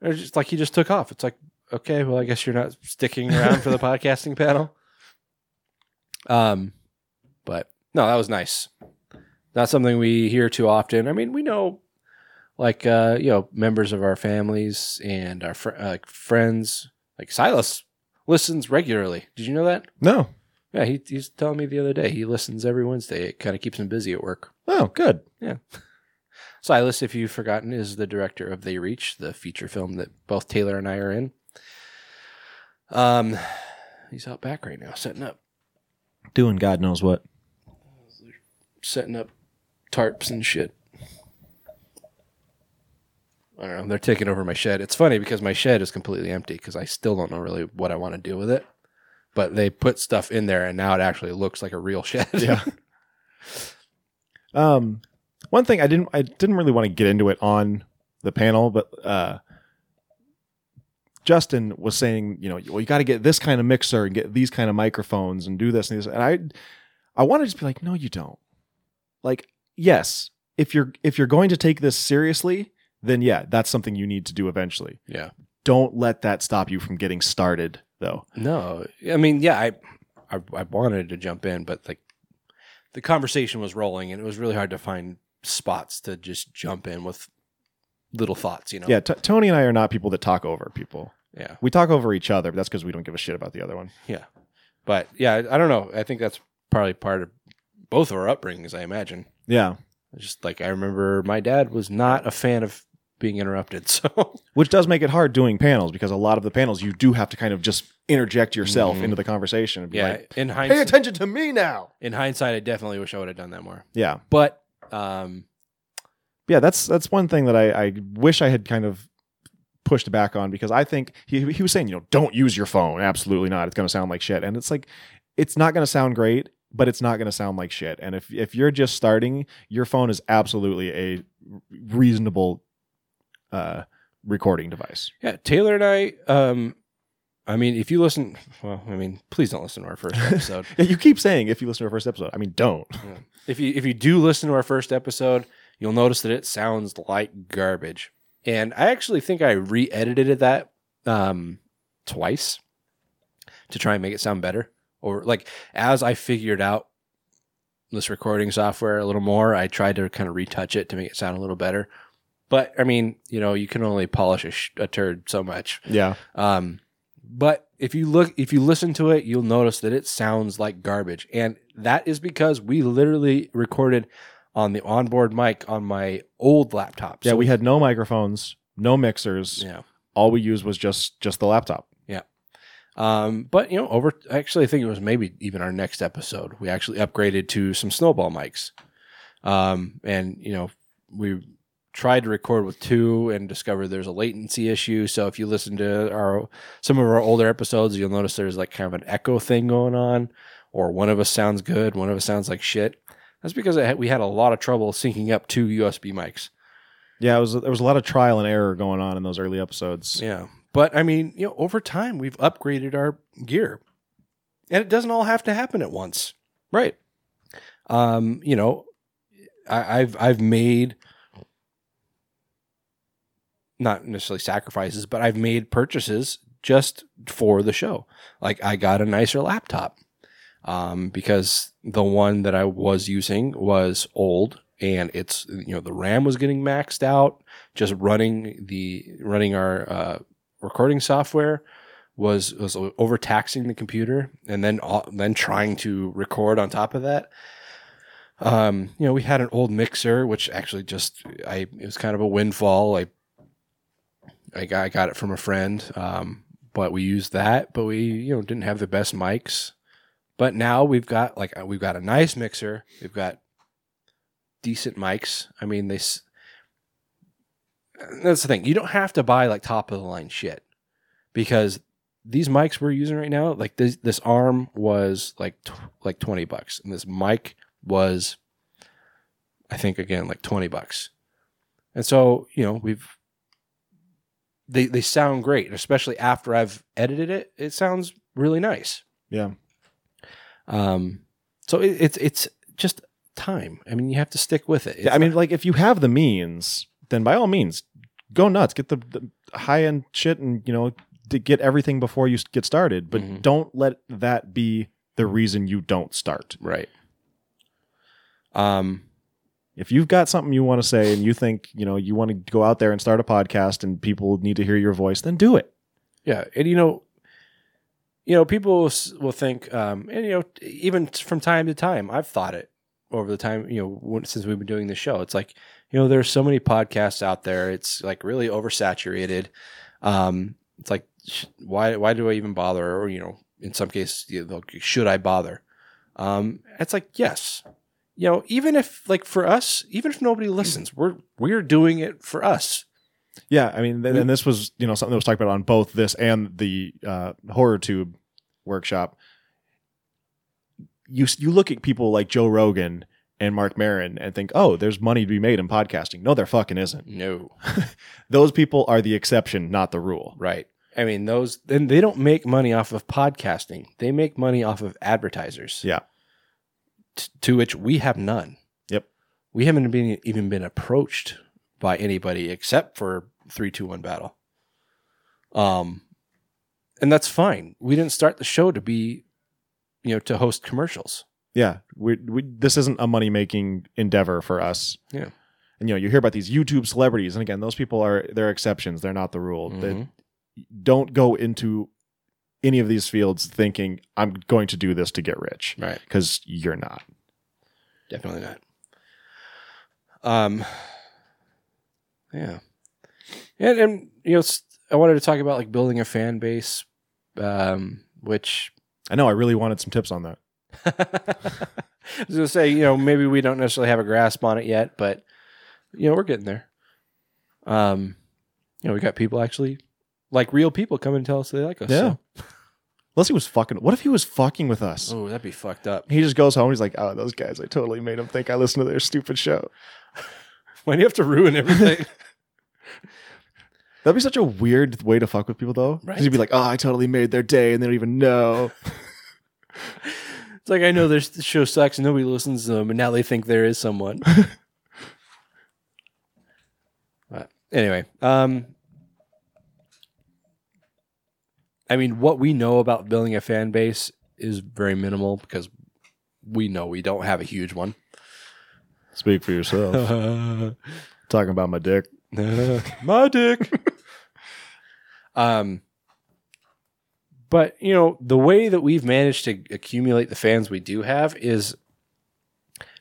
It's just like he just took off. It's like okay, well I guess you're not sticking around for the podcasting panel. Um, but no, that was nice. Not something we hear too often. I mean, we know like uh, you know members of our families and our fr- uh, friends. Like Silas listens regularly. Did you know that? No. Yeah, he, he's telling me the other day he listens every Wednesday. It kind of keeps him busy at work. Oh, good. Yeah. Silas, if you've forgotten, is the director of They Reach, the feature film that both Taylor and I are in. Um, he's out back right now, setting up, Doing God knows what. setting up tarps and shit. I don't know. They're taking over my shed. It's funny because my shed is completely empty because I still don't know really what I want to do with it. but they put stuff in there, and now it actually looks like a real shed. Yeah. Um, one thing I didn't I didn't really want to get into it on the panel, but uh, Justin was saying, you know, well, you got to get this kind of mixer and get these kind of microphones and do this and this, and I, I want to just be like, no, you don't. Like, yes, if you're if you're going to take this seriously, then yeah, that's something you need to do eventually. yeah. Don't let that stop you from getting started, though. No, I mean, yeah, I, I, I wanted to jump in, but like, the conversation was rolling, and it was really hard to find spots to just jump in with little thoughts. You know. Yeah, t- Tony and I are not people that talk over people. Yeah. We talk over each other, but that's because we don't give a shit about the other one. Yeah. But yeah, I, I don't know. I think that's probably part of both of our upbringings. I imagine. Yeah. Just like I remember, my dad was not a fan of being interrupted. So Which does make it hard doing panels because a lot of the panels you do have to kind of just interject yourself Mhm. into the conversation and be yeah, like, in pay attention to me now. in hindsight, I definitely wish I would have done that more. Yeah. But um, Yeah, that's that's one thing that I, I wish I had kind of pushed back on because I think he he was saying, you know, don't use your phone. Absolutely not. It's gonna sound like shit. And it's like it's not gonna sound great, but it's not gonna sound like shit. And if if you're just starting, your phone is absolutely a reasonable uh recording device. yeah, Taylor and I. Um, I mean, if you listen, well, I mean, please don't listen to our first episode. Yeah, you keep saying if you listen to our first episode. I mean, don't. if you if you do listen to our first episode, you'll notice that it sounds like garbage. And I actually think I re-edited that um, twice to try and make it sound better. Or like as I figured out this recording software a little more, I tried to kind of retouch it to make it sound a little better. But I mean, you know, you can only polish a, sh- a turd so much. Yeah. Um, but if you look, if you listen to it, you'll notice that it sounds like garbage, and that is because we literally recorded on the onboard mic on my old laptop. Yeah, So- we had no microphones, no mixers. yeah. All we used was just just the laptop. Yeah. Um, but you know, over actually, I think it was maybe even our next episode. We actually upgraded to some snowball mics, um, and you know, we tried to record with two and discovered there's a latency issue. So if you listen to our some of our older episodes, you'll notice there's like kind of an echo thing going on, or one of us sounds good, one of us sounds like shit. That's because had, we had a lot of trouble syncing up two USB mics. Yeah, it was there was a lot of trial and error going on in those early episodes. Yeah. But I mean, you know, over time we've upgraded our gear. And it doesn't all have to happen at once. Right. Um, you know, I, I've I've made not necessarily sacrifices, but I've made purchases just for the show. Like I got a nicer laptop. Um, because the one that I was using was old and it's you know the RAM was getting maxed out. Just running the running our uh, recording software was was overtaxing the computer, and then all, then trying to record on top of that. Um, you know, we had an old mixer, which actually just I it was kind of a windfall. I I got, I got it from a friend, um, but we used that, but we you know didn't have the best mics. But now we've got like we've got a nice mixer, we've got decent mics. I mean, they. That's the thing. You don't have to buy like top of the line shit because these mics we're using right now, like this this arm was like tw- like twenty bucks, and this mic was, I think again like twenty bucks, and so you know we've they they sound great, especially after I've edited it. It sounds really nice. Yeah. Um, so it, it's it's just time. I mean, you have to stick with it. It's Yeah, I mean, like if you have the means, then by all means, go nuts. Get the, the high end shit, and you know, to get everything before you get started. But Mhm. don't let that be the reason you don't start. right. Um, If you've got something you want to say and you think you know you want to go out there and start a podcast and people need to hear your voice, then do it. Yeah, and you know, you know, people will think, um, and you know, even from time to time, I've thought it over the time, you know, since we've been doing this show. It's like, you know, there's so many podcasts out there. It's like really oversaturated. Um, it's like, why why do I even bother? Or you know, in some cases, you know, should I bother? Um, it's like, yes, you know, even if like for us, even if nobody listens, we're we're doing it for us. Yeah, I mean, and this was you know something that was talked about on both this and the uh, horror tube workshop. you you look at people like Joe Rogan and Marc Maron and think, oh, there's money to be made in podcasting. No, there fucking isn't. No. Those people are the exception, not the rule. Right. I mean, those then they don't make money off of podcasting. They make money off of advertisers. Yeah. T- to which we have none. Yep. We haven't been even been approached by anybody except for three, two, one battle. Um, and that's fine. We didn't start the show to be, you know, to host commercials. Yeah, we, we this isn't a money making endeavor for us. Yeah. and you know you hear about these YouTube celebrities, and again, those people are they're exceptions. They're not the rule. They Mhm. don't go into any of these fields thinking I'm going to do this to get rich Right. because you're not. Definitely not. Um. Yeah, and and you know, I wanted to talk about like building a fan base, um, which I know. I really wanted some tips on that. I was gonna say, you know, maybe we don't necessarily have a grasp on it yet, but you know, we're getting there. Um, you know, we got people actually like real people come and tell us they like us. Yeah. Unless he was fucking. What if he was fucking with us? Oh, that'd be fucked up. He just goes home. He's like, "Oh, those guys! I totally made them think I listened to their stupid show." Why do you have to ruin everything? That'd be such a weird way to fuck with people, though. Because Right. you'd be like, "Oh, I totally made their day," and they don't even know. it's like I know this show sucks and nobody listens to them, and now they think there is someone. but anyway, um, I mean, what we know about building a fan base is very minimal because we know we don't have a huge one. Speak for yourself. Talking about my dick. My dick. um, but you know the way that we've managed to accumulate the fans we do have is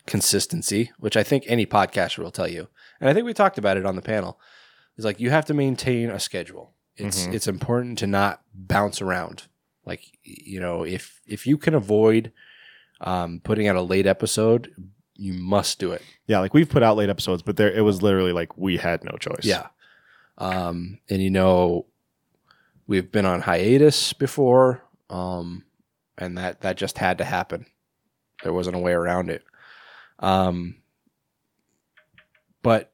consistency, which I think any podcaster will tell you, and I think we talked about it on the panel. Is like you have to maintain a schedule. It's Mhm. it's important to not bounce around. Like you know, if if you can avoid um, putting out a late episode, you must do it. Yeah, like we've put out late episodes, but there it was literally like we had no choice. Yeah. Um, and you know, we've been on hiatus before, um, and that that just had to happen. There wasn't a way around it. Um, but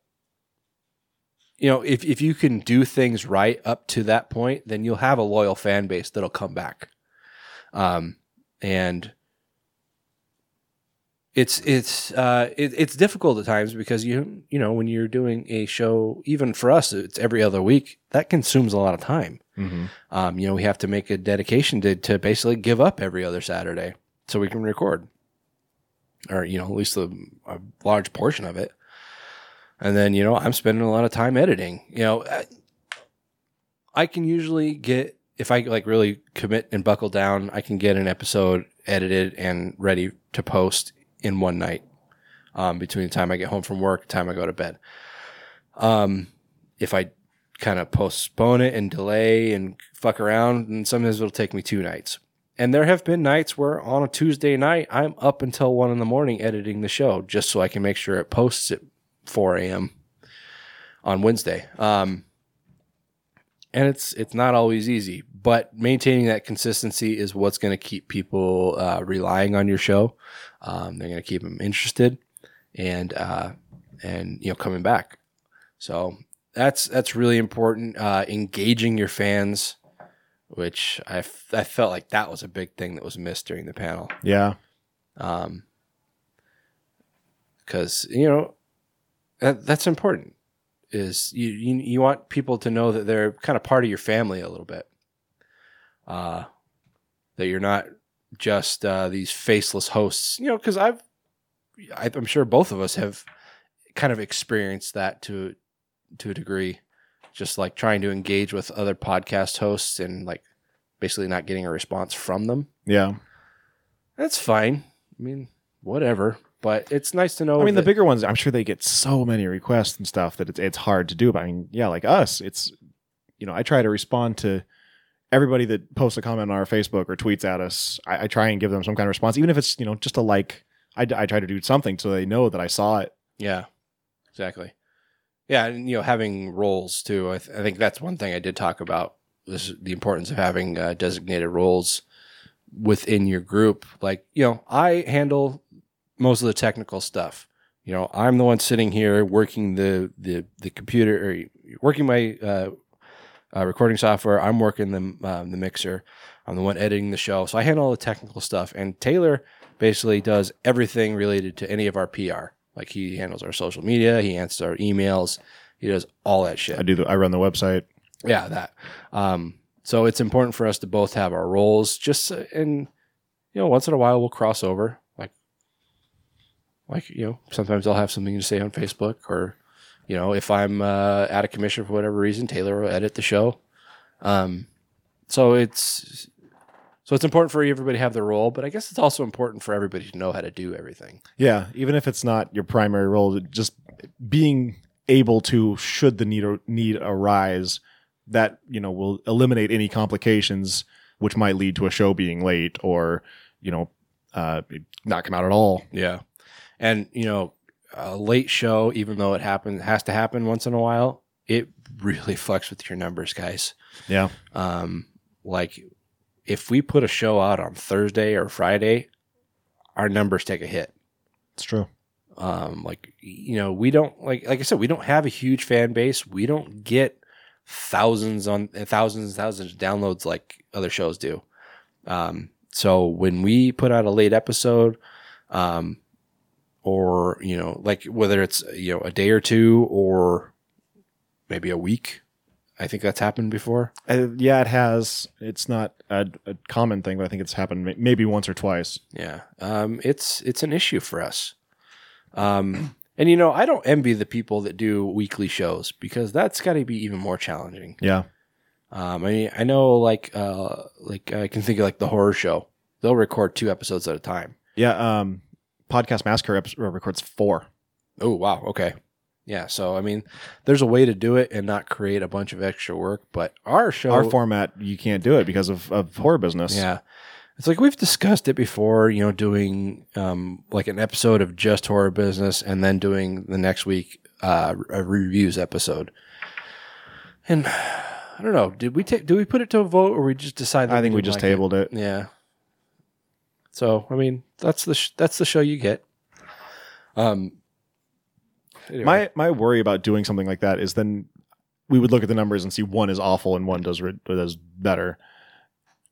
you know, if if you can do things right up to that point, then you'll have a loyal fan base that'll come back. Um, and it's it's uh it, it's difficult at times because you you know when you're doing a show even for us it's every other week that consumes a lot of time. Hmm um you know we have to make a dedication to to basically give up every other saturday so we can record. Or you know at least a, a large portion of it and then you know i'm spending a lot of time editing you know I, I can usually get if i like really commit and buckle down i can get an episode edited and ready to post in one night um, between the time I get home from work, the time I go to bed. Um, if I kind of postpone it and delay and fuck around, and sometimes it'll take me two nights. And there have been nights where on a Tuesday night, I'm up until one in the morning editing the show just so I can make sure it posts at 4 a.m. on Wednesday. Um, and it's it's not always easy, but maintaining that consistency is what's going to keep people uh, relying on your show. Um, they're going to keep them interested and uh, and you know coming back. So that's that's really important. Uh, engaging your fans, which I, f- I felt like that was a big thing that was missed during the panel. Yeah. Um, because you know that, that's important. Is you, you you want people to know that they're kind of part of your family a little bit. Uh, that you're not just uh, these faceless hosts. You know, because I've I, I'm sure both of us have kind of experienced that to to a degree. Just like trying to engage with other podcast hosts and like basically not getting a response from them. Yeah. That's fine. I mean, whatever. But it's nice to know. I mean, the bigger ones, I'm sure they get so many requests and stuff that it's, it's hard to do. But I mean, yeah, like us, it's, you know, I try to respond to everybody that posts a comment on our Facebook or tweets at us. I, I try and give them some kind of response, even if it's, you know, just a like. I, I try to do something so they know that I saw it. Yeah, exactly. Yeah, and you know, having roles too. I, th- I think that's one thing I did talk about. This the importance of having uh, designated roles within your group. Like, you know, I handle most of the technical stuff. You know, I'm the one sitting here working the the the computer or working my uh, uh, recording software. I'm working the um, the mixer. I'm the one editing the show, so I handle all the technical stuff. And Taylor basically does everything related to any of our PR. Like he handles our social media, he answers our emails, he does all that shit. I do. The, I run the website. Yeah, that. Um, so it's important for us to both have our roles. Just uh, and you know, once in a while we'll cross over. Like, you know, sometimes I'll have something to say on Facebook, or you know, if I'm uh, out of commission for whatever reason, Taylor will edit the show. Um, so it's so it's important for everybody to have their role, but I guess it's also important for everybody to know how to do everything. Yeah, even if it's not your primary role, just being able to, should the need need arise, that you know will eliminate any complications which might lead to a show being late or you know uh, not come out at all. Yeah. And, you know, a late show, even though it happens, has to happen once in a while, it really fucks with your numbers, guys. Yeah, Um, like, if we put a show out on Thursday or Friday, our numbers take a hit. it's true. Um, like, you know, we don't, like, like I said, we don't have a huge fan base. We don't get thousands on thousands and thousands of downloads like other shows do. Um, so when we put out a late episode, um, or you know, like whether it's you know a day or two or maybe a week, I think that's happened before. Uh, yeah, it has. It's not a, a common thing, but I think it's happened maybe once or twice. Yeah, um, it's it's an issue for us. Um, and you know, I don't envy the people that do weekly shows because that's got to be even more challenging. Yeah, Um, I mean, I know like uh, like I can think of like the horror show. They'll record two episodes at a time. yeah. Um, Podcast Massacre episode records four. Oh wow, okay, yeah. So I mean, there's a way to do it and not create a bunch of extra work. But our show, Our format, you can't do it because of, of horror business. yeah, it's like we've discussed it before. You know, doing um, like an episode of just horror business and then doing the next week uh, a reviews episode. And I don't know. Did we take? Do we put it to a vote, or we just decide? that I think we just like it? tabled it. Yeah. So I mean, that's the sh- that's the show you get. Um. anyway. My my worry about doing something like that is then we would look at the numbers and see one is awful and one does re- does better,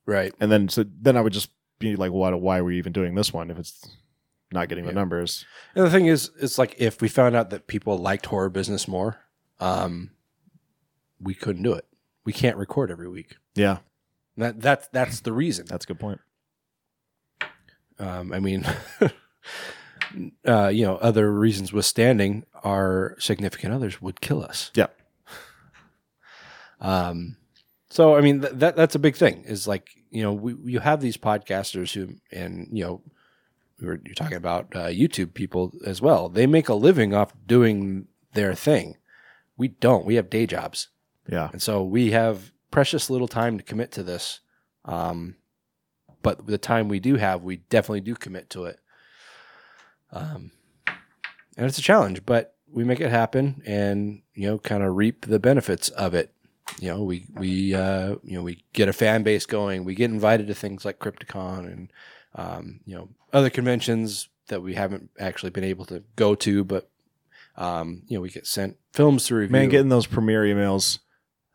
right. and then so then I would just be like, why why are we even doing this one if it's not getting the numbers? And the thing is, it's like if we found out that people liked horror business more, um, we couldn't do it. We can't record every week. Yeah, That that's that's the reason. that's a good point. Um, I mean, uh, you know, other reasons withstanding, our significant others would kill us. Yeah. Um, so I mean, th- that that's a big thing. Is like you know, we you have these podcasters who, and you know, we were you're talking about uh, YouTube people as well. They make a living off doing their thing. We don't. We have day jobs. Yeah, And so we have precious little time to commit to this. Um, but the time we do have, we definitely do commit to it. Um, and it's a challenge, but we make it happen and, you know, kind of reap the benefits of it. You know, we, we, uh, you know, we get a fan base going. We get invited to things like Crypticon and, um, you know, other conventions that we haven't actually been able to go to, but, um, you know, we get sent films to review. man, getting those premiere emails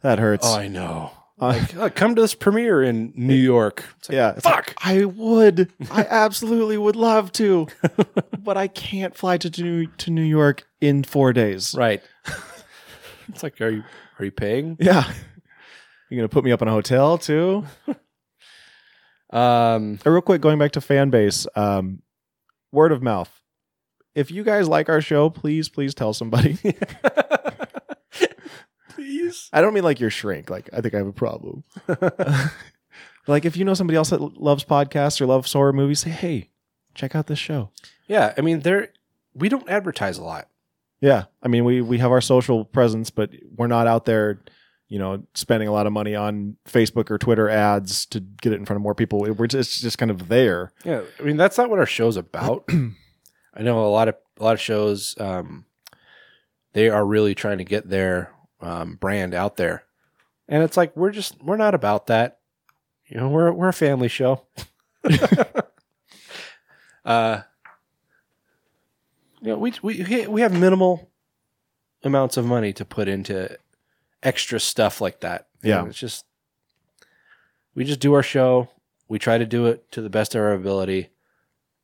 that hurts. Oh, I know. Uh, Like, oh, come to this premiere in New York. It's like, yeah, it's like, fuck. I would, I absolutely would love to, but I can't fly to New, to New York in four days. right. it's like, are you are you paying? Yeah, you're gonna put me up in a hotel too. Um, Uh, real quick, going back to fan base, um, word of mouth. If you guys like our show, please, please tell somebody. Please. I don't mean like your shrink. Like I think I have a problem. like if you know somebody else that l- loves podcasts or loves horror movies, say, hey, check out this show. Yeah, I mean, there we don't advertise a lot. Yeah, I mean we we have our social presence, but we're not out there, you know, spending a lot of money on Facebook or Twitter ads to get it in front of more people. We're just, it's just kind of there. Yeah, I mean that's not what our show's about. I know a lot of a lot of shows. Um, they are really trying to get their um, brand out there, and it's like we're just we're not about that. You know, we're we're a family show. uh, you know, we we we have minimal amounts of money to put into extra stuff like that. You Yeah. know, it's just we just do our show. We try to do it to the best of our ability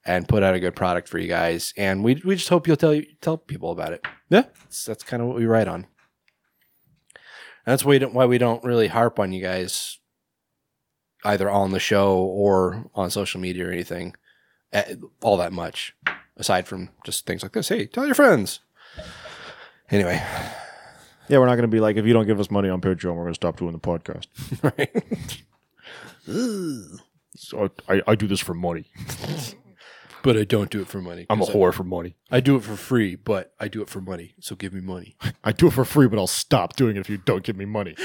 and put out a good product for you guys. And we we just hope you'll tell you tell people about it. Yeah. that's, that's kind of what we write on. That's why we don't, why we don't really harp on you guys either on the show or on social media or anything eh, all that much aside from just things like this. Hey, tell your friends. Anyway, Yeah, we're not going to be like, if you don't give us money on Patreon, we're going to stop doing the podcast. right. So I, I do this for money. but I don't do it for money. I'm a 'cause I- whore for money. I do it for free, but I do it for money. So give me money. I do it for free, but I'll stop doing it if you don't give me money.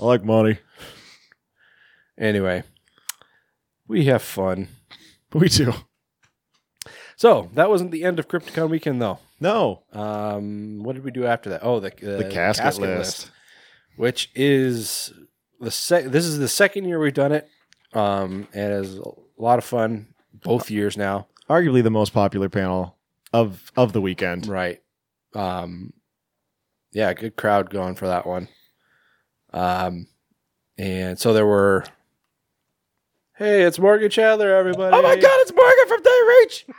I like money. anyway, we have fun. We do. So that wasn't the end of Crypticon weekend, though. No. Um, what did we do after that? Oh, the uh, The casket, list. which is the sec- This is the second year we've done it, um, and it's a lot of fun both years now. Arguably the most popular panel of of the weekend. Right. Um, yeah, good crowd going for that one. Um, and so there were. Hey, it's Morgan Chandler, everybody! Oh my god, it's Morgan from They Reach.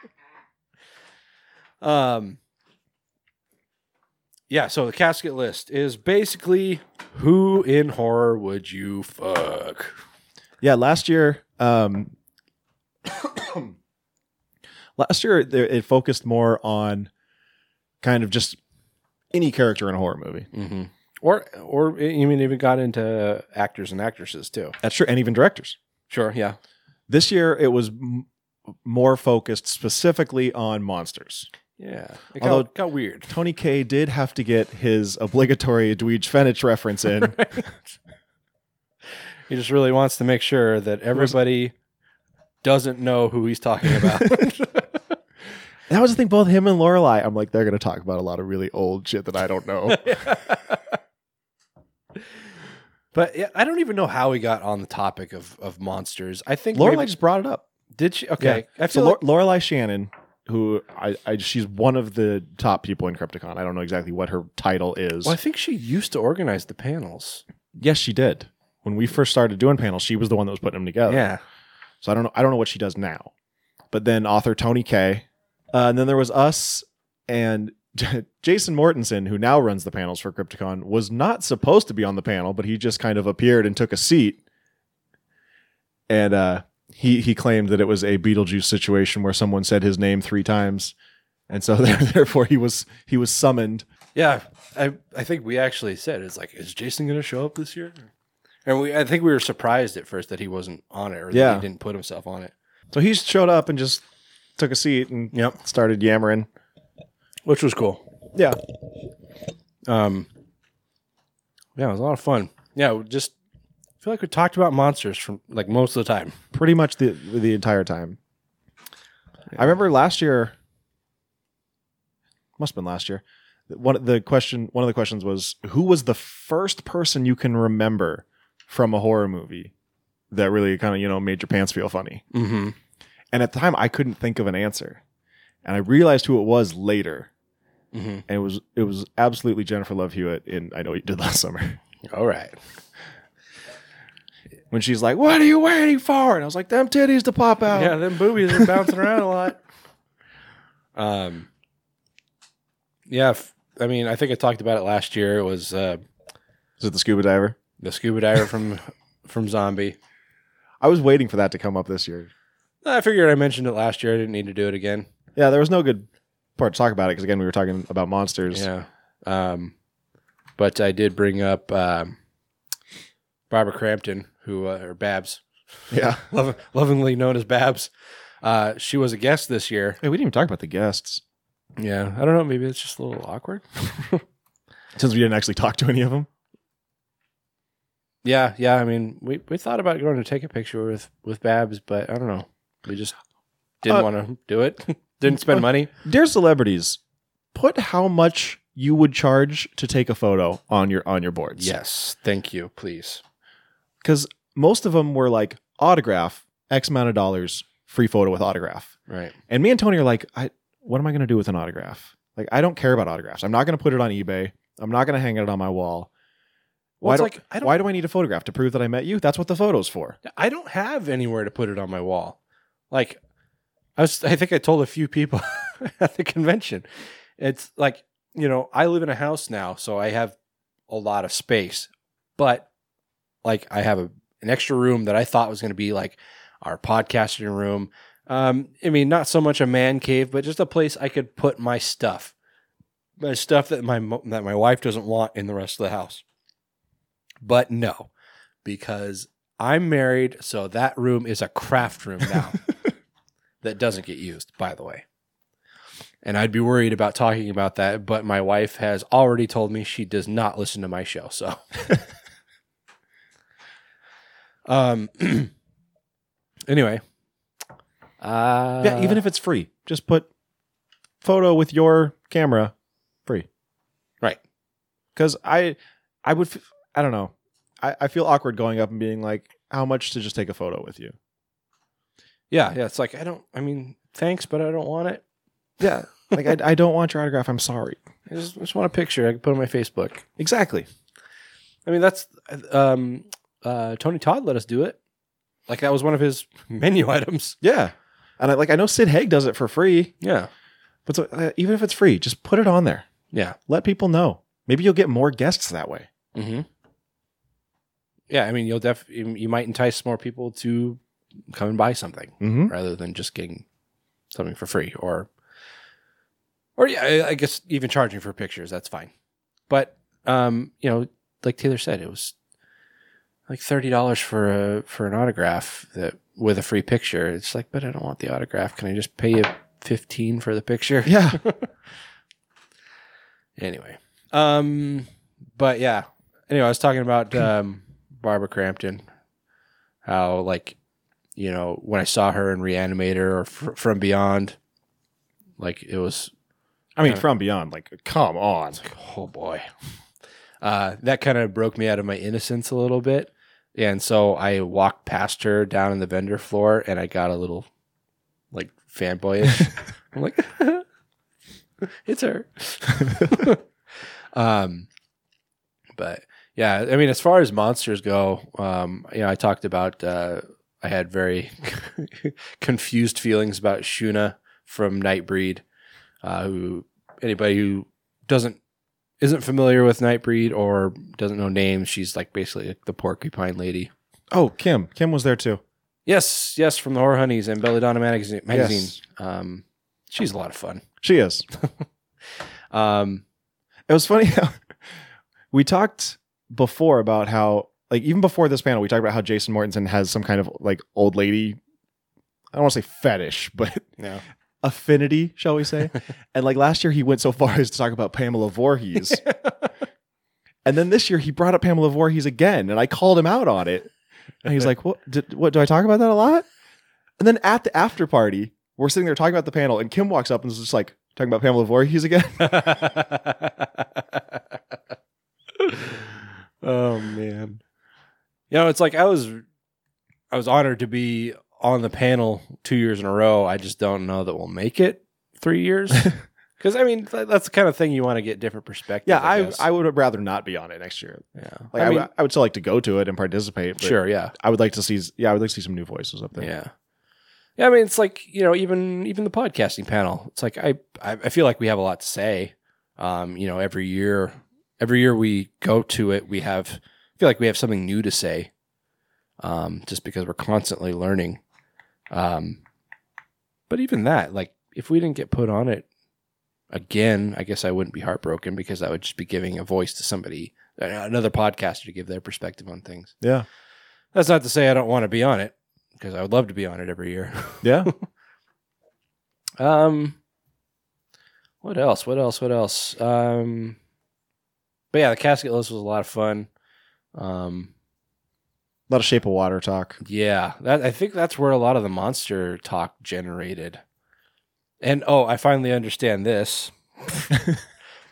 Um, yeah, so the casket list is basically who in horror would you fuck? Yeah, last year, um, last year there, it focused more on kind of just any character in a horror movie. Mm-hmm. Or, or mean even got into actors and actresses too. That's true, and even directors. Sure, yeah, This year, it was m- more focused specifically on monsters. yeah. It Although- got, got weird. Tony K did have to get his obligatory Dweej Fenich reference in. He just really wants to make sure that everybody doesn't know who he's talking about. That was the thing. Both him and Lorelei, I'm like, they're going to talk about a lot of really old shit that I don't know. but yeah, I don't even know how we got on the topic of, of monsters. I think Lorelei maybe- just brought it up. did she? Okay, I So Lor- like, Lorelei Shannon, who I, I, she's one of the top people in Crypticon. I don't know exactly what her title is. well, I think she used to organize the panels. Yes, she did. When we first started doing panels, she was the one that was putting them together. Yeah, So I don't know. I don't know what she does now. But then author Tony K, uh, and then there was us and Jason Mortensen, who now runs the panels for Crypticon, was not supposed to be on the panel, but he just kind of appeared and took a seat. And uh, he he claimed that it was a Beetlejuice situation where someone said his name three times, and so therefore he was he was summoned. yeah. I I think we actually said it's like, is Jason going to show up this year? And we, I think we were surprised at first that he wasn't on it, or that Yeah. he didn't put himself on it, So he showed up and just took a seat and Yep. started yammering. which was cool. Yeah, Um, yeah, it was a lot of fun. Yeah, just I feel like we talked about monsters from like most of the time. pretty much the the entire time. I remember last year. Must have been last year. One the question, one of the questions was, who was the first person you can remember from a horror movie that really kind of you know made your pants feel funny? Mm-hmm. And at the time, I couldn't think of an answer, and I realized who it was later, Mm-hmm. and it was it was absolutely Jennifer Love Hewitt in I Know What You Did Last Summer. All right. When she's like, "What are you waiting for?" and I was like, "Them titties to pop out." Yeah, them boobies are bouncing around a lot. Um, yeah, f- I mean, I think I talked about it last year. It was uh, Is it the scuba diver? The scuba diver from from Zombie. I was waiting for that to come up this year. I figured I mentioned it last year. I didn't need to do it again. Yeah, there was no good part to talk about it because again, we were talking about monsters. Yeah. Um, but I did bring up um, Barbara Crampton, who uh, or Babs, yeah. lov- lovingly known as Babs. Uh, she was a guest this year. Hey, we didn't even talk about the guests Yeah, I don't know. Maybe it's just a little awkward. since we didn't actually talk to any of them. Yeah, yeah. I mean, we, we thought about going to take a picture with with Babs, but I don't know. We just didn't Uh, want to do it. didn't spend money. Dear celebrities, put how much you would charge to take a photo on your on your boards. Yes, thank you. Please. because most of them were like autograph, X amount of dollars, free photo with autograph. Right. And me and Tony are like, I, what am I going to do with an autograph? Like, I don't care about autographs. I'm not going to put it on eBay. I'm not going to hang it on my wall. Well, why, do, like, I don't- why do I need a photograph to prove that I met you? That's what the photo's for. I don't have anywhere to put it on my wall. Like I was I think I told a few people at the convention. It's like, you know, I live in a house now, so I have a lot of space. But like I have a, an extra room that I thought was going to be like our podcasting room. Um, I mean, not so much a man cave, but just a place I could put my stuff, my stuff that my that my wife doesn't want in the rest of the house. But no, because I'm married, so that room is a craft room now that doesn't get used, by the way. And I'd be worried about talking about that, but my wife has already told me she does not listen to my show. So, um, anyway, uh, yeah, even if it's free, just put photo with your camera free. Right. Because I, I would, f- I don't know. I, I feel awkward going up and being like, how much to just take a photo with you? yeah, yeah, it's like I don't. I mean, thanks, but I don't want it. Yeah. like, I, I don't want your autograph. I'm sorry. I just, I just want a picture I can put on my Facebook. Exactly. I mean, that's um, uh, Tony Todd let us do it. Like that was one of his menu items. Yeah. And I like, I know Sid Haig does it for free, Yeah, but so, uh, even if it's free, just put it on there. yeah, Let people know. Maybe you'll get more guests that way. mm-hmm. Yeah. I mean, you'll def you might entice more people to come and buy something Mm-hmm. rather than just getting something for free or or yeah, I- I guess even charging for pictures. That's fine. But um, you know, like Taylor said, it was like thirty dollars for a for an autograph that with a free picture. It's like, but I don't want the autograph. Can I just pay you fifteen for the picture? Yeah. anyway um but yeah anyway i was talking about um barbara crampton how like you know when i saw her in reanimator or fr- from beyond like it was I mean, from beyond, like, come on. oh boy. Uh that kind of broke me out of my innocence a little bit. And so i walked past her down in the vendor floor and i got a little like fanboyish. I'm like it's her. Um but yeah i mean as far as monsters go um you know i talked about uh i had very confused feelings about shuna from nightbreed uh who anybody who doesn't isn't familiar with nightbreed or doesn't know names she's like basically like the porcupine lady Oh, Kim. Kim was there too. yes yes from the horror honeys and belladonna magazine magazine Yes. um she's a lot of fun She is. um It was funny we talked before about how, like, even before this panel, we talked about how Jason Mortensen has some kind of like old lady. I don't want to say fetish, but yeah affinity, shall we say? and like last year, he went so far as to talk about Pamela Voorhees, and then this year he brought up Pamela Voorhees again, and I called him out on it. And he's like, "What? Did, what? Do I talk about that a lot?" And then at the after party, we're sitting there talking about the panel, and Kim walks up and is just like talking about Pamela Voorhees again. Oh man. You know, it's like I was I was honored to be on the panel 2 years in a row. I just don't know that we'll make it 3 years. Cuz I mean, th- that's the kind of thing you want to get different perspective. yeah, I guess. I would rather not be on it next year. yeah. Like I, I mean, would, I would still like to go to it and participate. But sure, yeah. I would like to see. Yeah, I would like to see some new voices up there. Yeah. Yeah, I mean it's like, you know, even even the podcasting panel. It's like I I I feel like we have a lot to say. Um, you know, every year every year we go to it, we have I feel like we have something new to say. Um, just because we're constantly learning. Um but even that, like if we didn't get put on it again, I guess I wouldn't be heartbroken because I would just be giving a voice to somebody another podcaster to give their perspective on things. yeah, That's not to say I don't want to be on it because I would love to be on it every year. yeah. um, what else? What else? What else? Um, but yeah, the casket list was a lot of fun. Um, a lot of Shape of Water talk. yeah, that I think that's where a lot of the monster talk generated. And oh, I finally understand this.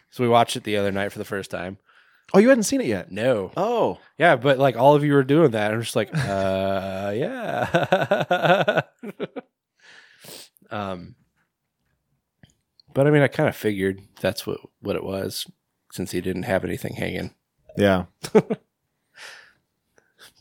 so we watched it the other night for the first time. Oh, you hadn't seen it yet. No. Oh, Yeah, but like all of you were doing that. I'm just like, uh, yeah. um, but I mean, I kind of figured that's what what it was, since he didn't have anything hanging. yeah.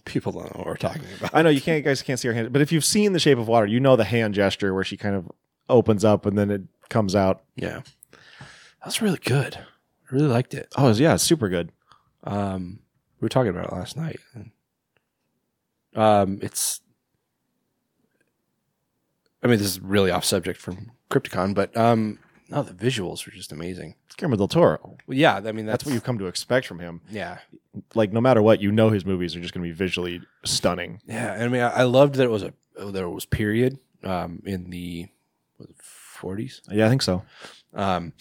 People don't know what we're talking about. I know you can't, guys can't see her hand, but if you've seen The Shape of Water, you know the hand gesture where she kind of opens up and then it comes out. Yeah, that was really good. I really liked it. Oh, yeah, super good. Um, we were talking about it last night. Um, it's. I mean, this is really off subject from Crypticon, but um, no, the visuals were just amazing. It's Guillermo del Toro. Well, yeah, I mean That's that's, what you've come to expect from him. Yeah, Like, no matter what, you know his movies are just going to be visually stunning. yeah. I mean, I, I loved that it was a that it was period um, in the forties, Yeah, I think so. um,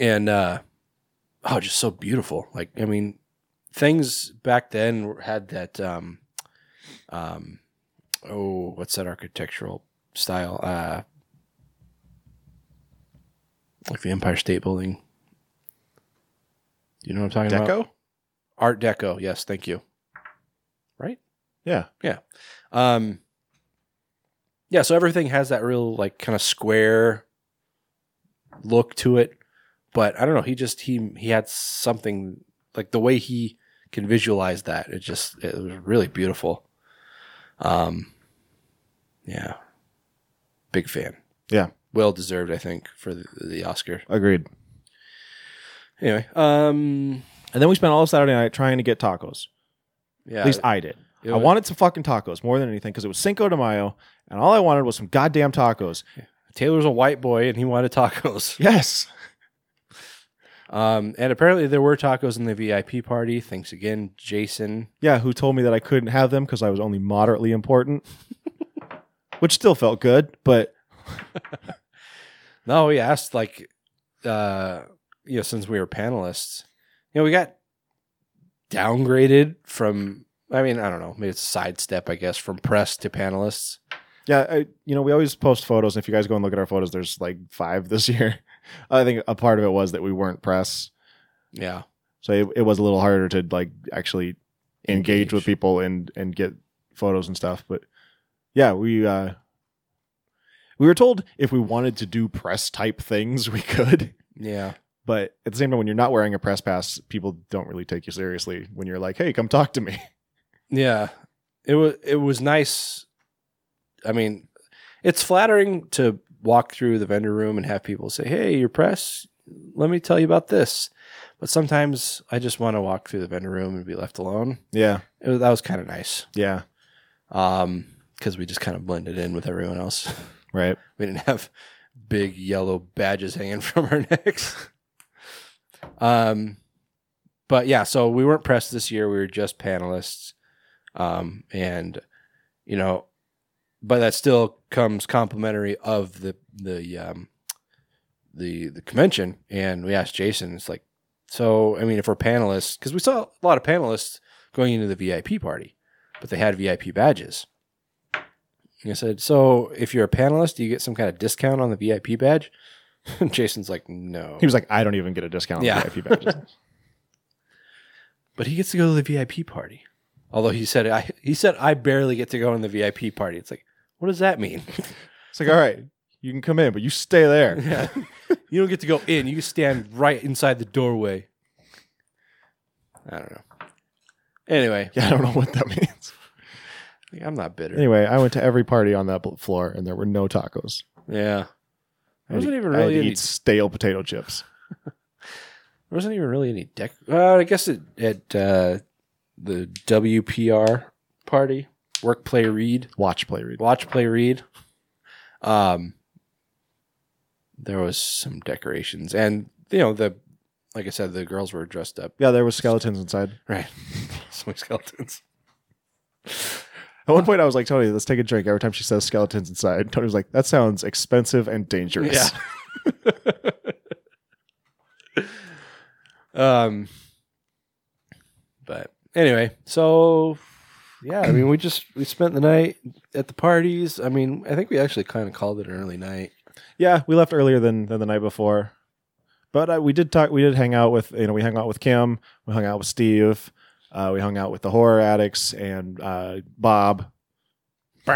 and uh, oh, just so beautiful. Like, I mean, things back then were- had that. Um, um, oh, what's that architectural style? Uh, like the Empire State Building. You know what I'm talking about? Deco? Art Deco. Yes, thank you. Right? Yeah. Yeah. Um Yeah, so everything has that real like kind of square look to it. But I don't know, he just he he had something like the way he can visualize that. It just it was really beautiful. Um yeah. Big fan. Yeah. Well deserved, I think, for the, the Oscar. Agreed. Anyway, um And then we spent all Saturday night trying to get tacos. yeah. At least I did. it I was- wanted some fucking tacos more than anything because it was Cinco de Mayo, and all I wanted was some goddamn tacos. Taylor's a white boy and he wanted tacos. Yes. Um, and apparently there were tacos in the VIP party. Thanks again, Jason. Yeah, who told me that I couldn't have them because I was only moderately important, which still felt good, but No, we asked like, uh, you know, since we were panelists, you know, we got downgraded from. I mean, I don't know. Maybe it's a sidestep, I guess, from press to panelists. yeah, I, you know, we always post photos. And if you guys go and look at our photos, there's like five this year. I think a part of it was that we weren't press, Yeah, so it, it was a little harder to like actually engage, Engage. with people and and get photos and stuff. But yeah, we uh we were told if we wanted to do press type things, we could. yeah, But at the same time, when you're not wearing a press pass, people don't really take you seriously when you're like, "Hey, come talk to me." yeah. It was it was nice. I mean, it's flattering to walk through the vendor room and have people say, "Hey, your press. Let me tell you about this." But sometimes I just want to walk through the vendor room and be left alone. Yeah, It was, that was kind of nice. yeah, um because we just kind of blended in with everyone else right. we didn't have big yellow badges hanging from our necks. Um but yeah so we weren't pressed this year. We were just panelists. Um and you know but that still comes complimentary of the the um the the convention. And we asked jason it's like so i mean if we're panelists because we saw a lot of panelists going into the vip party but they had vip badges I said, "So, if you're a panelist, do you get some kind of discount on the VIP badge?" And Jason's like, "No." He was like, "I don't even get a discount on Yeah. VIP badges." but he gets to go to the VIP party. Although he said, "I," he said, "I barely get to go in the VIP party." It's like, what does that mean? it's like, all right, you can come in, but you stay there. yeah, you don't get to go in. You stand right inside the doorway. I don't know. Anyway, Yeah, I don't know what that means. I'm not bitter. Anyway, I went to every party on that floor, and there were no tacos. Yeah, I there wasn't even I had really to any eat stale potato chips. There wasn't even really any deck. Well, I guess it, at uh, the WPR party, work, play, read, Watch, play, read. watch, play, read. Um, there was some decorations, and you know the, like I said, the girls were dressed up. Yeah, there was skeletons inside. Right, some skeletons. At one point, I was like, Tony, let's take a drink. Every time she says skeletons inside, Tony was like, that sounds expensive and dangerous. Yeah. um, but anyway, so yeah, I mean, we just we spent the night at the parties. I mean, I think we actually kind of called it an early night. Yeah, we left earlier than, than the night before. But uh, we did talk. We did hang out with you know we hung out with Kim. We hung out with Steve. Uh, we hung out with the horror addicts and uh, Bob.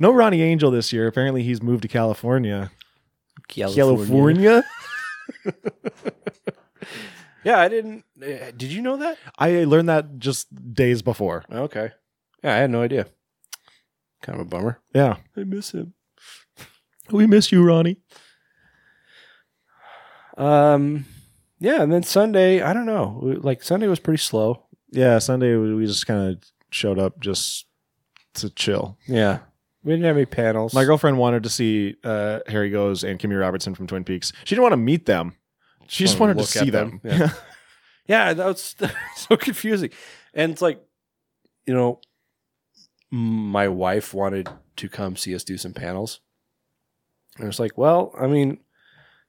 No Ronnie Angel this year. Apparently, he's moved to California. California. Yeah, I didn't. uh, Did you know that? I learned that just days before. Okay. Yeah, I had no idea. Kind of a bummer. Yeah, I miss him. we miss you, Ronnie. Um, yeah, and then Sunday, I don't know. Like Sunday was pretty slow. Yeah, Sunday we we just kind of showed up just to chill. Yeah, we didn't have any panels. My girlfriend wanted to see uh, Harry Goaz and Kimmy Robertson from Twin Peaks. She didn't want to meet them. She just wanted to see them. them. Yeah. yeah, that was so confusing, and it's like, you know, my wife wanted to come see us do some panels, and it's like, well, I mean,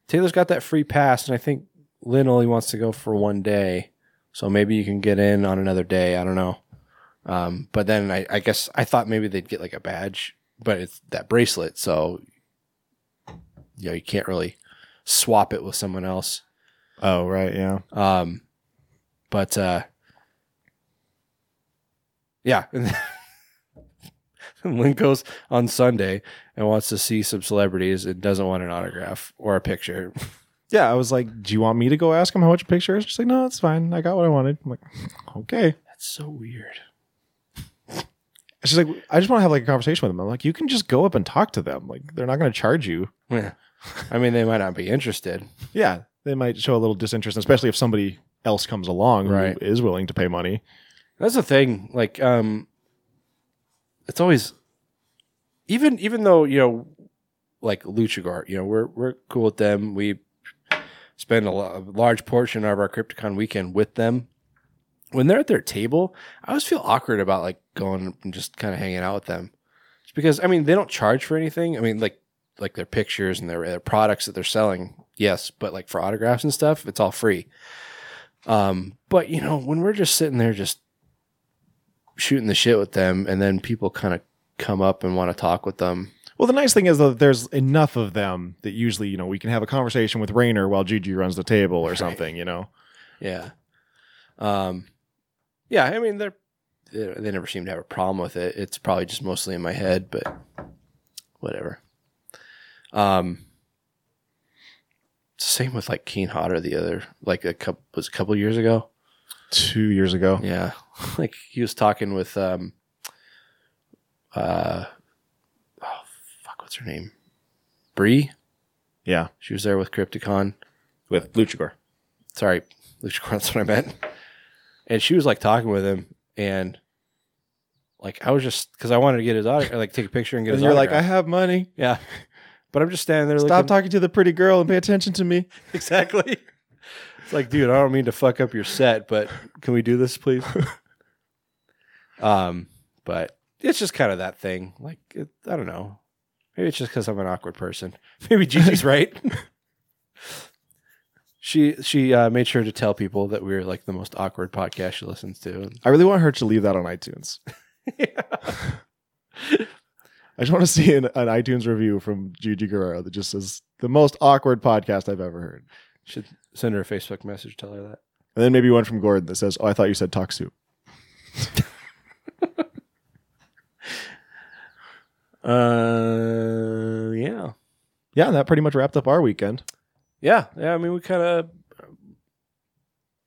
Taylor's got that free pass, and I think Lynn only wants to go for one day, so maybe you can get in on another day. I don't know. Um, but then I, I guess I thought maybe they'd get like a badge, but it's that bracelet, so you know you can't really swap it with someone else. Oh, right, yeah. Um, but uh, yeah, Lynn goes on Sunday and wants to see some celebrities and doesn't want an autograph or a picture. Yeah, I was like, "Do you want me to go ask him how much a picture is?" She's like, "No, it's fine. I got what I wanted." I'm like, "Okay." That's so weird. She's like, "I just want to have like a conversation with them." I'm like, "You can just go up and talk to them. Like, they're not going to charge you." Yeah, I mean they might not be interested. Yeah, they might show a little disinterest, especially if somebody else comes along Right. who is willing to pay money. That's the thing. Like, um, it's always even even though you know, like Luchagore, you know, we're we're cool with them. We spend a, a large portion of our Crypticon weekend with them. When they're at their table, I always feel awkward about like going and just kind of hanging out with them, just because I mean they don't charge for anything. I mean like like their pictures and their, their products that they're selling, yes, but like for autographs and stuff, it's all free. Um, but you know when we're just sitting there just shooting the shit with them, and then people kind of come up and want to talk with them. Well, the nice thing is that there's enough of them that usually, you know, we can have a conversation with Raynor while Gigi runs the table or something. You know. Yeah. Um, yeah. I mean, they're they, they never seem to have a problem with it. It's probably just mostly in my head, but whatever. Um, same with like Kane Hodder the other like a couple was a couple years ago. Two years ago. Yeah, like he was talking with um, uh, her name? Bree. Yeah. She was there with Crypticon. With Luchagore. Sorry, Luchagore, that's what I meant. And she was like talking with him, and like I was just because I wanted to get his auto, like take a picture and get And his. you're like, I have money. yeah, but I'm just standing there. Stop looking, talking to the pretty girl and pay attention to me. exactly. It's like, dude, I don't mean to fuck up your set, but can we do this, please? um, but it's just kind of that thing. Like, it, I don't know. Maybe it's just because I'm an awkward person. Maybe Gigi's right. she she uh, made sure to tell people that we are like the most awkward podcast she listens to. I really want her to leave that on iTunes. I just want to see an, an iTunes review from Gigi Guerrero that just says the most awkward podcast I've ever heard. Should send her a Facebook message. Tell her that. And then maybe one from Gordon that says, "Oh, I thought you said talk soup." Uh, yeah. Yeah, and that pretty much wrapped up our weekend. Yeah, yeah. I mean, we kind of.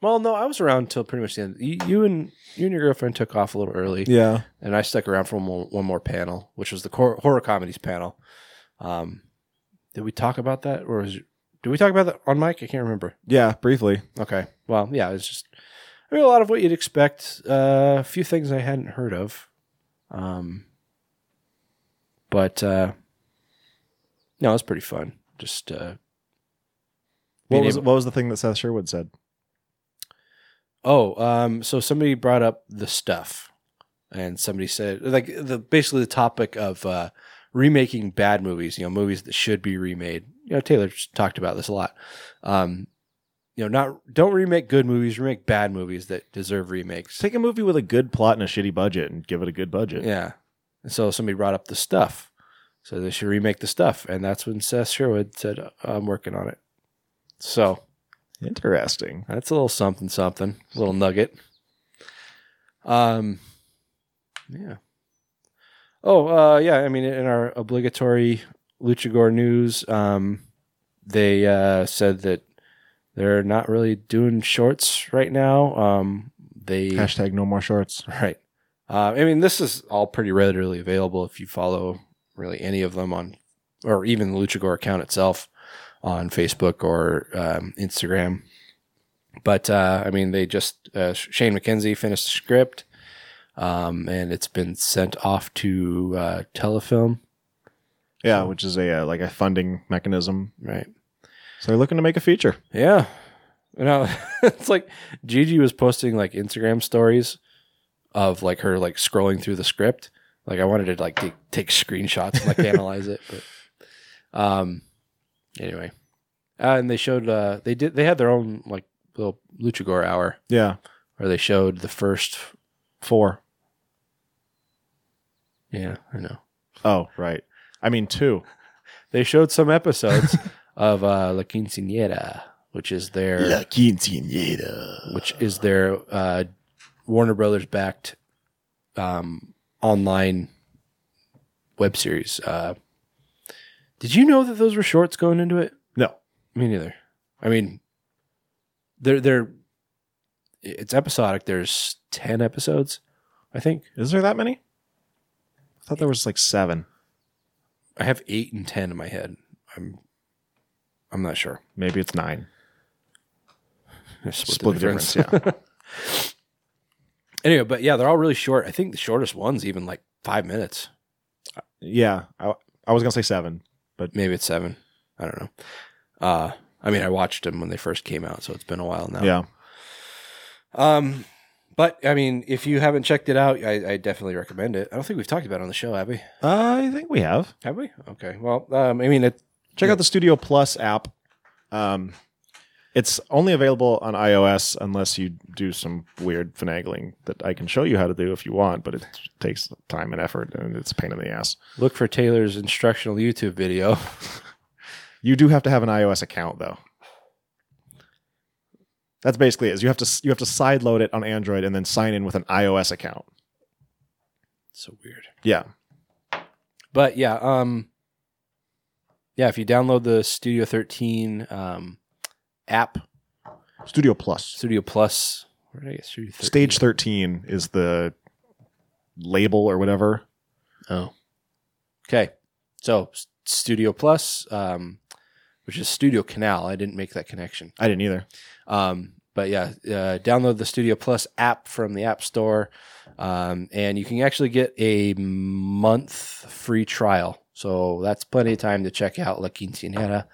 Well, no, I was around until pretty much the end. You, you and you and your girlfriend took off a little early, Yeah, and I stuck around for one more, one more panel, which was the cor- horror comedies panel. Um, did we talk about that, or was did we talk about that on mic? I can't remember. yeah, briefly. Okay, well, yeah, it's just I mean a lot of what you'd expect. Uh, a few things I hadn't heard of, um, but uh, no, it was pretty fun. Just uh, What was able- what was the thing that Seth Sherwood said? Oh, um, so somebody brought up the stuff, and somebody said like the basically the topic of uh, remaking bad movies. You know, movies that should be remade. You know, Taylor talked about this a lot. Um, you know, not don't remake good movies, remake bad movies that deserve remakes. Take a movie with a good plot and a shitty budget and give it a good budget. Yeah. And so somebody brought up the stuff, So they should remake the stuff, and that's when Seth Sherwood said, "I'm working on it." So Interesting. that's a little something, something, a little nugget. Um, yeah. Oh, uh, yeah. I mean, in our obligatory Luchagore news, um, they uh, said that they're not really doing shorts right now. Um, they Hashtag no more shorts. right. Uh, I mean, this is all pretty readily available if you follow really any of them on, or even the Luchagore account itself on Facebook or um, Instagram. But uh, I mean, they just uh, Shane McKenzie finished the script, um, and it's been sent off to uh, Telefilm. Yeah, which is a uh, like a funding mechanism. Right. So they're looking to make a feature. Yeah. You know, it's like Gigi was posting like Instagram stories of like her like scrolling through the script. Like I wanted to like take, take screenshots and like analyze it, but um, anyway, uh, and they showed uh they did they had their own like little Luchagore hour Yeah, where they showed the first. four. Yeah, I know. Oh, right. I mean two. They showed some episodes of uh La Quinceañera, which is their La quinceañera. which is their uh, Warner Brothers backed um, online web series. Uh, did you know that those were shorts going into it? No. Me neither. I mean, they're they're it's episodic. There's ten episodes, I think. Is there that many? I thought there was like seven. I have eight and ten in my head. I'm I'm not sure. Maybe it's nine. Split, Split the difference. yeah. Anyway, but yeah, they're all really short. I think the shortest one's even like five minutes. yeah. I, I was gonna say seven. but maybe it's seven. I don't know. Uh, I mean, I watched them when they first came out, so it's been a while now. Yeah. Um, but I mean, if you haven't checked it out, I, I definitely recommend it. I don't think we've talked about it on the show, have we? I think we have. Have we? Okay. Well, um, I mean, it. Check out the Studio Plus app. Um, it's only available on iOS unless you do some weird finagling that I can show you how to do if you want, but it takes time and effort and it's a pain in the ass. Look for Taylor's instructional YouTube video. You do have to have an iOS account though. That's basically it. Is you have to you have to side load it on Android and then sign in with an iOS account. so weird. Yeah. But yeah, um, yeah. If you download the Studio 13 um, app, Studio Plus. Studio Plus, where did I get Studio 13? Stage 13 is the label or whatever. Oh. Okay. So S- Studio Plus, um, which is Studio Canal. I didn't make that connection. I didn't either. Um, but yeah, uh, download the Studio Plus app from the App Store, um, and you can actually get a month free trial. So that's plenty of time to check out La Quinceañera.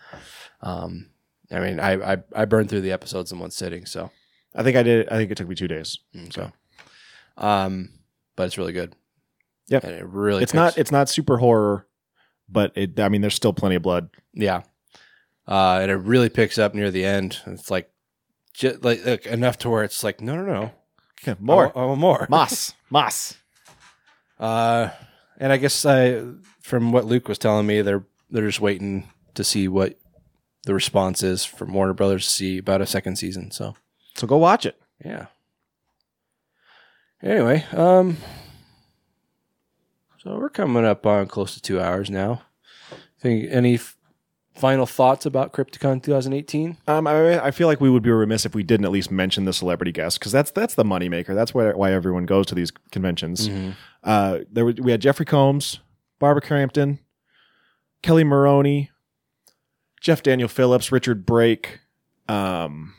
Um, I mean, I, I I burned through the episodes in one sitting, so I think I did. I think it took me two days. so. Um, but it's really good. Yeah, and it really It's picks- not. It's not super horror, but it. I mean, there's still plenty of blood. Yeah. Uh, and it really picks up near the end. It's like, just like, like enough to where it's like, no, no, no, I More want more. moss, moss. Uh, and I guess I, from what Luke was telling me, they're they're just waiting to see what the response is from Warner Brothers to see about a second season. So So go watch it. yeah. Anyway, um, so we're coming up on close to two hours now. Think any f- final thoughts about Crypticon 2018? Um, I, I feel like we would be remiss if we didn't at least mention the celebrity guest because that's that's the moneymaker. That's why why everyone goes to these conventions. Uh, there were, we had Jeffrey Combs, Barbara Crampton, Kelly Maroney, Jeff Daniel Phillips, Richard Brake, um,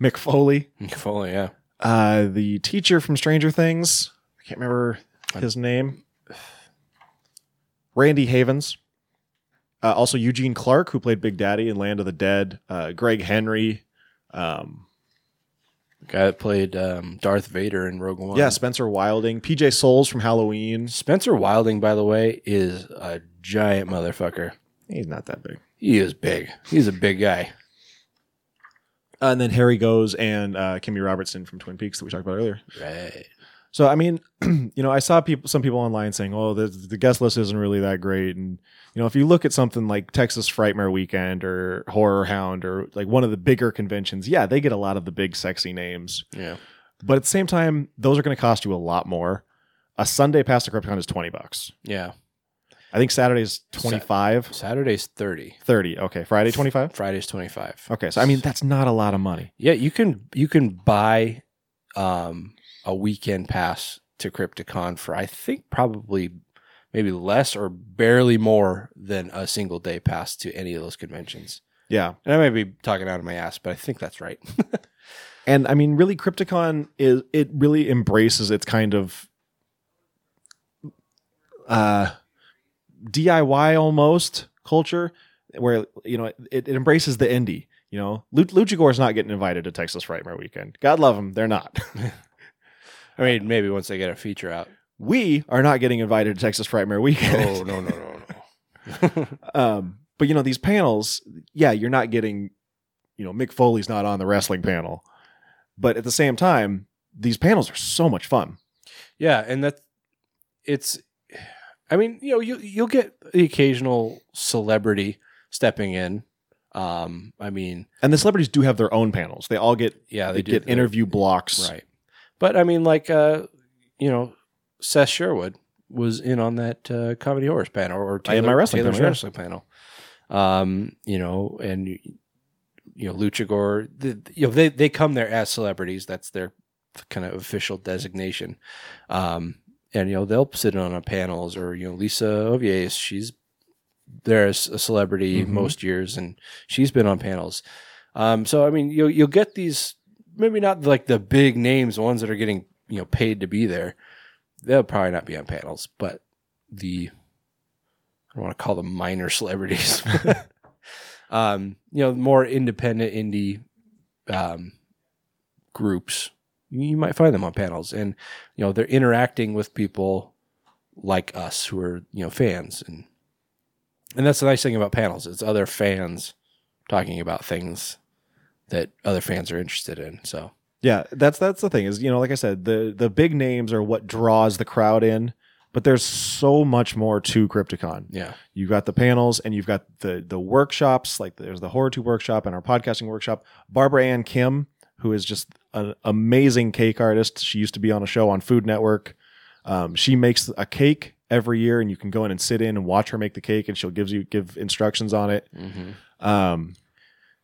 Mick Foley, Foley, yeah. uh, the teacher from Stranger Things. I can't remember his name. Randy Havens. Uh, also Eugene Clark, who played Big Daddy in Land of the Dead. Uh, Greg Henry. Um, guy that played um, Darth Vader in Rogue One. yeah, Spencer Wilding. PJ Soles from Halloween. Spencer Wilding, by the way, is a giant motherfucker. He's not that big. He is big. He's a big guy. And then Harry Goaz and uh, Kimmy Robertson from Twin Peaks that we talked about earlier. Right. So I mean, you know, I saw people, some people online saying, "Oh, the, the guest list isn't really that great," and you know, if you look at something like Texas Frightmare Weekend or Horror Hound or like one of the bigger conventions, yeah, they get a lot of the big sexy names, Yeah. but at the same time, those are going to cost you a lot more. A Sunday pass to Crypticon is twenty bucks. Yeah. I think Saturday's 25, Saturday's 30. 30. Okay, Friday 25. Friday's 25. Okay, so I mean that's not a lot of money. Yeah, you can you can buy um a weekend pass to Crypticon for I think probably maybe less or barely more than a single day pass to any of those conventions. Yeah, And I may be talking out of my ass, but I think that's right. and I mean really Crypticon is it really embraces its kind of uh DIY almost culture where you know it, it embraces the indie. You know, Lu- Luchagore's not getting invited to Texas Frightmare Weekend. God love them, they're not. I mean, maybe once they get a feature out. we are not getting invited to Texas Frightmare Weekend. Oh no no no no. Um, but you know, these panels, yeah, you're not getting, you know, Mick Foley's not on the wrestling panel, but at the same time, these panels are so much fun. Yeah, and that it's I mean, you know, you you'll get the occasional celebrity stepping in. Um, I mean, And the celebrities do have their own panels. They all get yeah, they, they, do get interview blocks. Right. But I mean, like, uh, you know, Seth Sherwood was in on that uh, comedy horse panel or I am Taylor, my wrestling Taylor's panel, yeah. wrestling panel. Um, you know, and you know, Luchagore, the, you know, they they come there as celebrities. That's their kind of official designation. Um, and you know, they'll sit on on panels or you know, Lisa Ovies, she's there as a celebrity Mhm. most years, and she's been on panels. Um, so I mean, you'll you'll get these maybe not like the big names, the ones that are getting you know paid to be there. They'll probably not be on panels, but the I don't want to call them minor celebrities. um, you know, more independent indie um, groups, you might find them on panels, and you know they're interacting with people like us who are you know fans, and and that's the nice thing about panels. It's other fans talking about things that other fans are interested in. So Yeah, that's that's the thing is you know like I said the the big names are what draws the crowd in, but there's so much more to Crypticon. yeah, You've got the panels and you've got the the workshops like there's the horror two workshop and our podcasting workshop. Barbara Ann Kim, who is just an amazing cake artist. She used to be on a show on Food Network. Um, she makes a cake every year, and you can go in and sit in and watch her make the cake, and she'll give you give instructions on it. Um,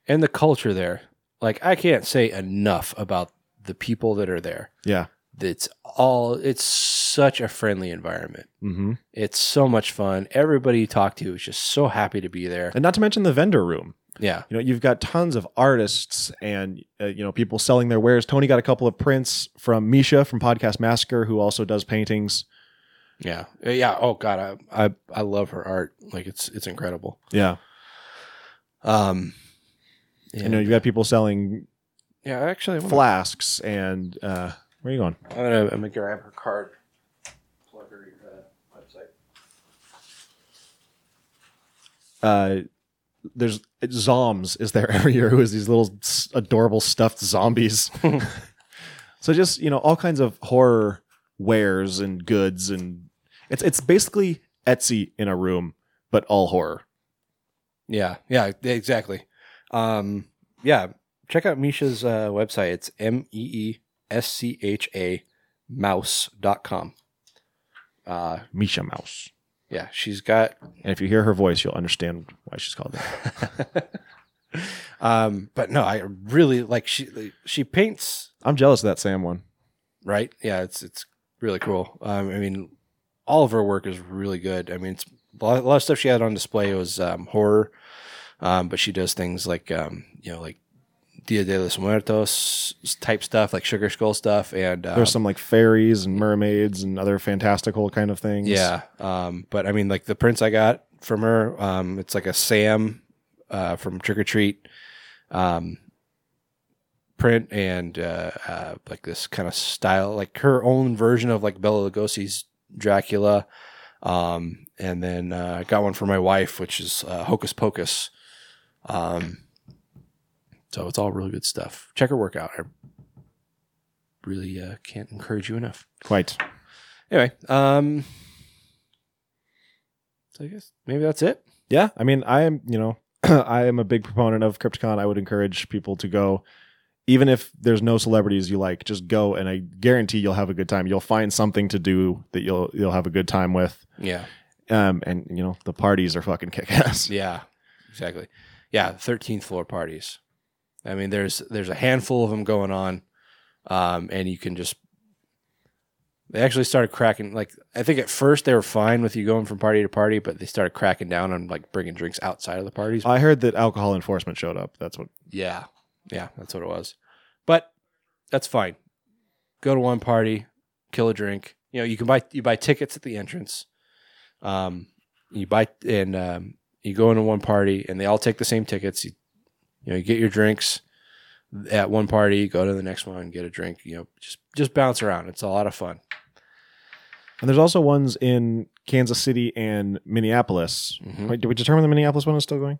and the culture there. Like I can't say enough about the people that are there. yeah. It's all. It's such a friendly environment. hmm It's so much fun. Everybody you talk to is just so happy to be there. And not to mention the vendor room. Yeah, You know, you've got tons of artists and uh, you know people selling their wares. Tony got a couple of prints from Meescha from Podcast Massacre, who also does paintings. yeah, yeah. Oh God, I I, I love her art. Like it's it's incredible. Yeah, Um, you know, you've got people selling yeah. Actually, gonna, flasks and uh, where are you going? I'm gonna, I'm gonna grab her card. Plug her uh, website. Uh, there's Zoms is there every year who is these little adorable stuffed zombies. so just you know all kinds of horror wares and goods and it's it's basically Etsy in a room, but all horror. Yeah, yeah, exactly. Um, yeah, check out Meescha's uh, website. It's m e e s c h a mouse mouse.com. Uh, Meescha Mouse. Yeah, she's got And if you hear her voice, you'll understand why she's called that. um but no, I really like she she paints I'm jealous of that Sam one. right? Yeah, it's it's really cool. Um, I mean, all of her work is really good. I mean, it's a lot, a lot of stuff she had on display was um, horror, um, but she does things like um, you know like Dia de los Muertos type stuff, like Sugar Skull stuff, and um, There's some like fairies and mermaids and other fantastical kind of things. yeah. Um, but I mean, like the prints I got from her, um, it's like a Sam uh, from Trick or Treat. Um, print and uh, uh, like this kind of style, like her own version of like Bela Lugosi's Dracula. Um, and then uh, I got one for my wife, which is uh, Hocus Pocus. Um, so it's all really good stuff. Check her work out. I really uh, can't encourage you enough. Quite. Anyway, um, so I guess maybe that's it. Yeah, I mean, I am, you know, I am a big proponent of Crypticon. I would encourage people to go, even if there's no celebrities you like, just go, and I guarantee you'll have a good time. You'll find something to do that you'll you'll have a good time with. Yeah, Um, and you know, the parties are fucking kick ass. yeah, exactly. Yeah, thirteenth floor parties. I mean, there's there's a handful of them going on, um, and you can just. They actually started cracking. Like I think at first they were fine with you going from party to party, but they started cracking down on like bringing drinks outside of the parties. I heard that alcohol enforcement showed up. That's what. Yeah. Yeah, that's what it was. But that's fine. Go to one party, kill a drink. You know, you can buy you buy tickets at the entrance. Um you buy and um you go into one party and they all take the same tickets. You, you know, you get your drinks at one party, go to the next one, get a drink, you know, just just bounce around. It's a lot of fun. And there's also ones in Kansas City and Minneapolis. Mhm. Wait, did we determine the Minneapolis one is still going?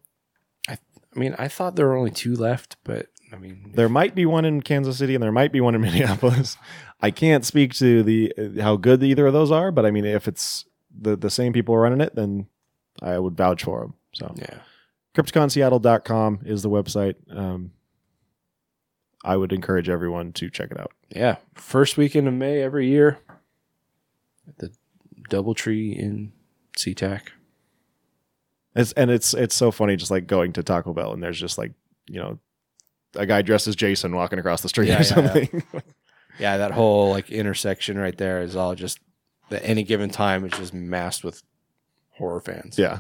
I mean, I thought there were only two left, but I mean, There might be one in Kansas City and there might be one in Minneapolis. I can't speak to the uh, how good either of those are, but I mean, if it's the the same people running it, then I would vouch for them. So, yeah. CrypticonSeattle.com is the website. Um, I would encourage everyone to check it out. Yeah, first weekend of May every year at the DoubleTree in SeaTac. It's and it's it's so funny, just like going to Taco Bell and there's just like you know a guy dressed as Jason walking across the street Yeah, or yeah, something. Yeah, that whole like intersection right there is all just at any given time it's just massed with horror fans. yeah.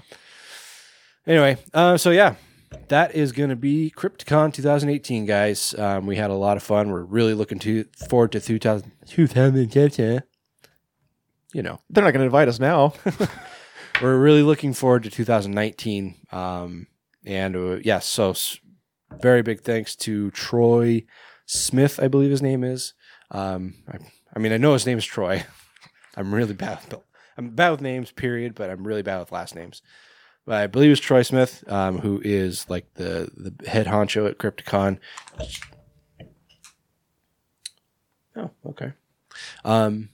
Anyway, uh, so yeah, that is going to be Crypticon 2018, guys. Um, we had a lot of fun. We're really looking to forward to 2000, 2018. You know, They're not going to invite us now. we're really looking forward to 2019. Um, and uh, yes, so s- very big thanks to Troy Smith, I believe his name is. Um, I, I mean, I know his name is Troy. I'm really bad. With, I'm bad with names, period. But I'm really bad with last names. I believe it was Troy Smith, um, who is like the the head honcho at Crypticon. Oh, okay. Um,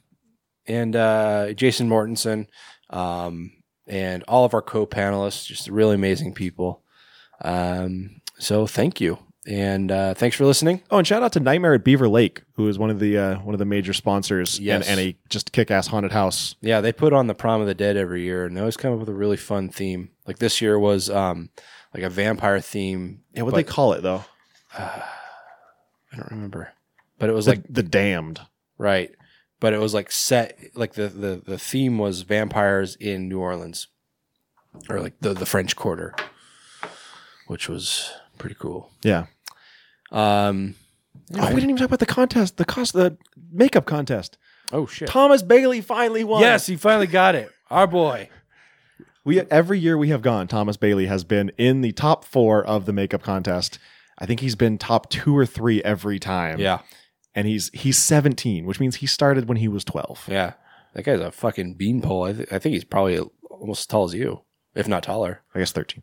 and uh, Jason Mortensen, um, and all of our co-panelists, just really amazing people. Um, so thank you, and uh, thanks for listening. Oh, and shout out to Nightmare at Beaver Lake, who is one of the uh, one of the major sponsors Yes. and, and a just kick ass haunted house. Yeah, they put on the Prom of the Dead every year, and they always come up with a really fun theme. Like this year was um, like a vampire theme. Yeah, what but- they call it though? I don't remember, but it was The, like the Damned. right, but it was like set like the the the theme was vampires in New Orleans, or like the the French Quarter, which was pretty cool. Yeah. Um, Oh, we didn't even talk about the contest, the cost, the makeup contest. oh shit! Thomas Bailey finally won. Yes, he finally got it. Our boy. we every year we have gone. Thomas Bailey has been in the top four of the makeup contest. I think he's been top two or three every time. Yeah, and he's he's 17, which means he started when he was 12. yeah. That guy's a fucking beanpole. I, th- I think he's probably almost as tall as you, if not taller. I guess 13.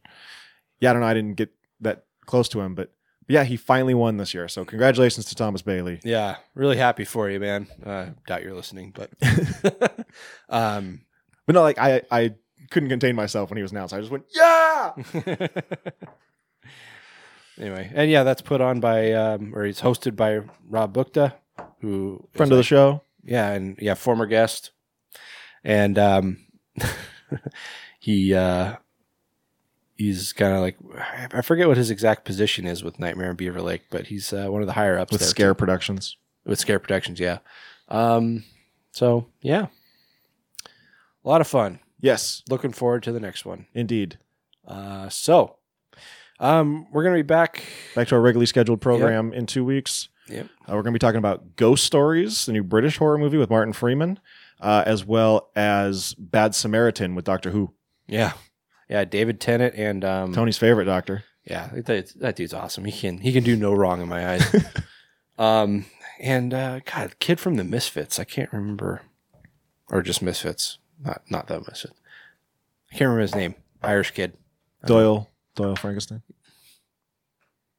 Yeah, I don't know. I didn't get that close to him, but yeah, he finally won this year. So congratulations to Thomas Bailey. Yeah, really happy for you, man. Uh, doubt you're listening, but um, But no, like I I couldn't contain myself when he was announced. I just went, yeah. anyway, and yeah, that's put on by um, or he's hosted by Rob Bukta, who Friend of the show. yeah, and yeah, former guest, and um, he uh, he's kind of like I forget what his exact position is with Nightmare in Beaver Lake, but he's uh, one of the higher ups with Scare too. Productions. with Scare Productions, Yeah, um, so yeah, a lot of fun. Yes, Looking forward to the next one. indeed. Uh, so um, we're gonna be back. Back to our regularly scheduled program in two weeks. Yep. Uh, we're going to be talking about Ghost Stories, the new British horror movie with Martin Freeman, uh, as well as Bad Samaritan with Doctor Who, Yeah, yeah. David Tennant and um, Tony's favorite doctor. Yeah, that, that dude's awesome. He can he can do no wrong in my eyes. um, and uh, God, kid from the Misfits. I can't remember, or just Misfits. Not not that Misfit. I can't remember his name. Irish kid. Doyle, Doyle Frankenstein.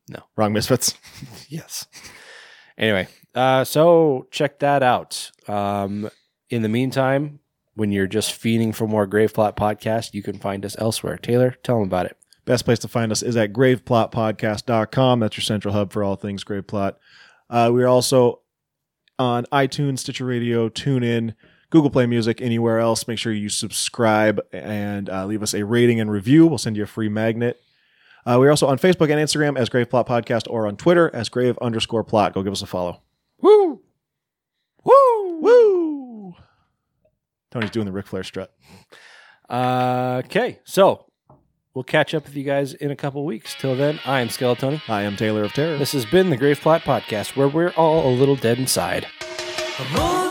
No. wrong Misfits. Yes. Anyway, uh, so check that out. Um, in the meantime, when you're just fiending for more Grave Plot podcast, you can find us elsewhere. Taylor, tell them about it. Best place to find us is at graveplotpodcast.com. That's your central hub for all things Graveplot. Uh, we're also on iTunes, Stitcher Radio, TuneIn, Google Play Music, anywhere else. Make sure you subscribe and uh, leave us a rating and review. We'll send you a free magnet. Uh, we're also on Facebook and Instagram as Grave Plot Podcast or on Twitter as Grave underscore plot. Go give us a follow. Woo! Woo! Woo! Tony's doing the Ric Flair strut. Uh, okay, so we'll catch up with you guys in a couple weeks. Till then, I am Skeletoni. I am Taylor of Terror. This has been the Grave Plot Podcast, where we're all a little dead inside. A moon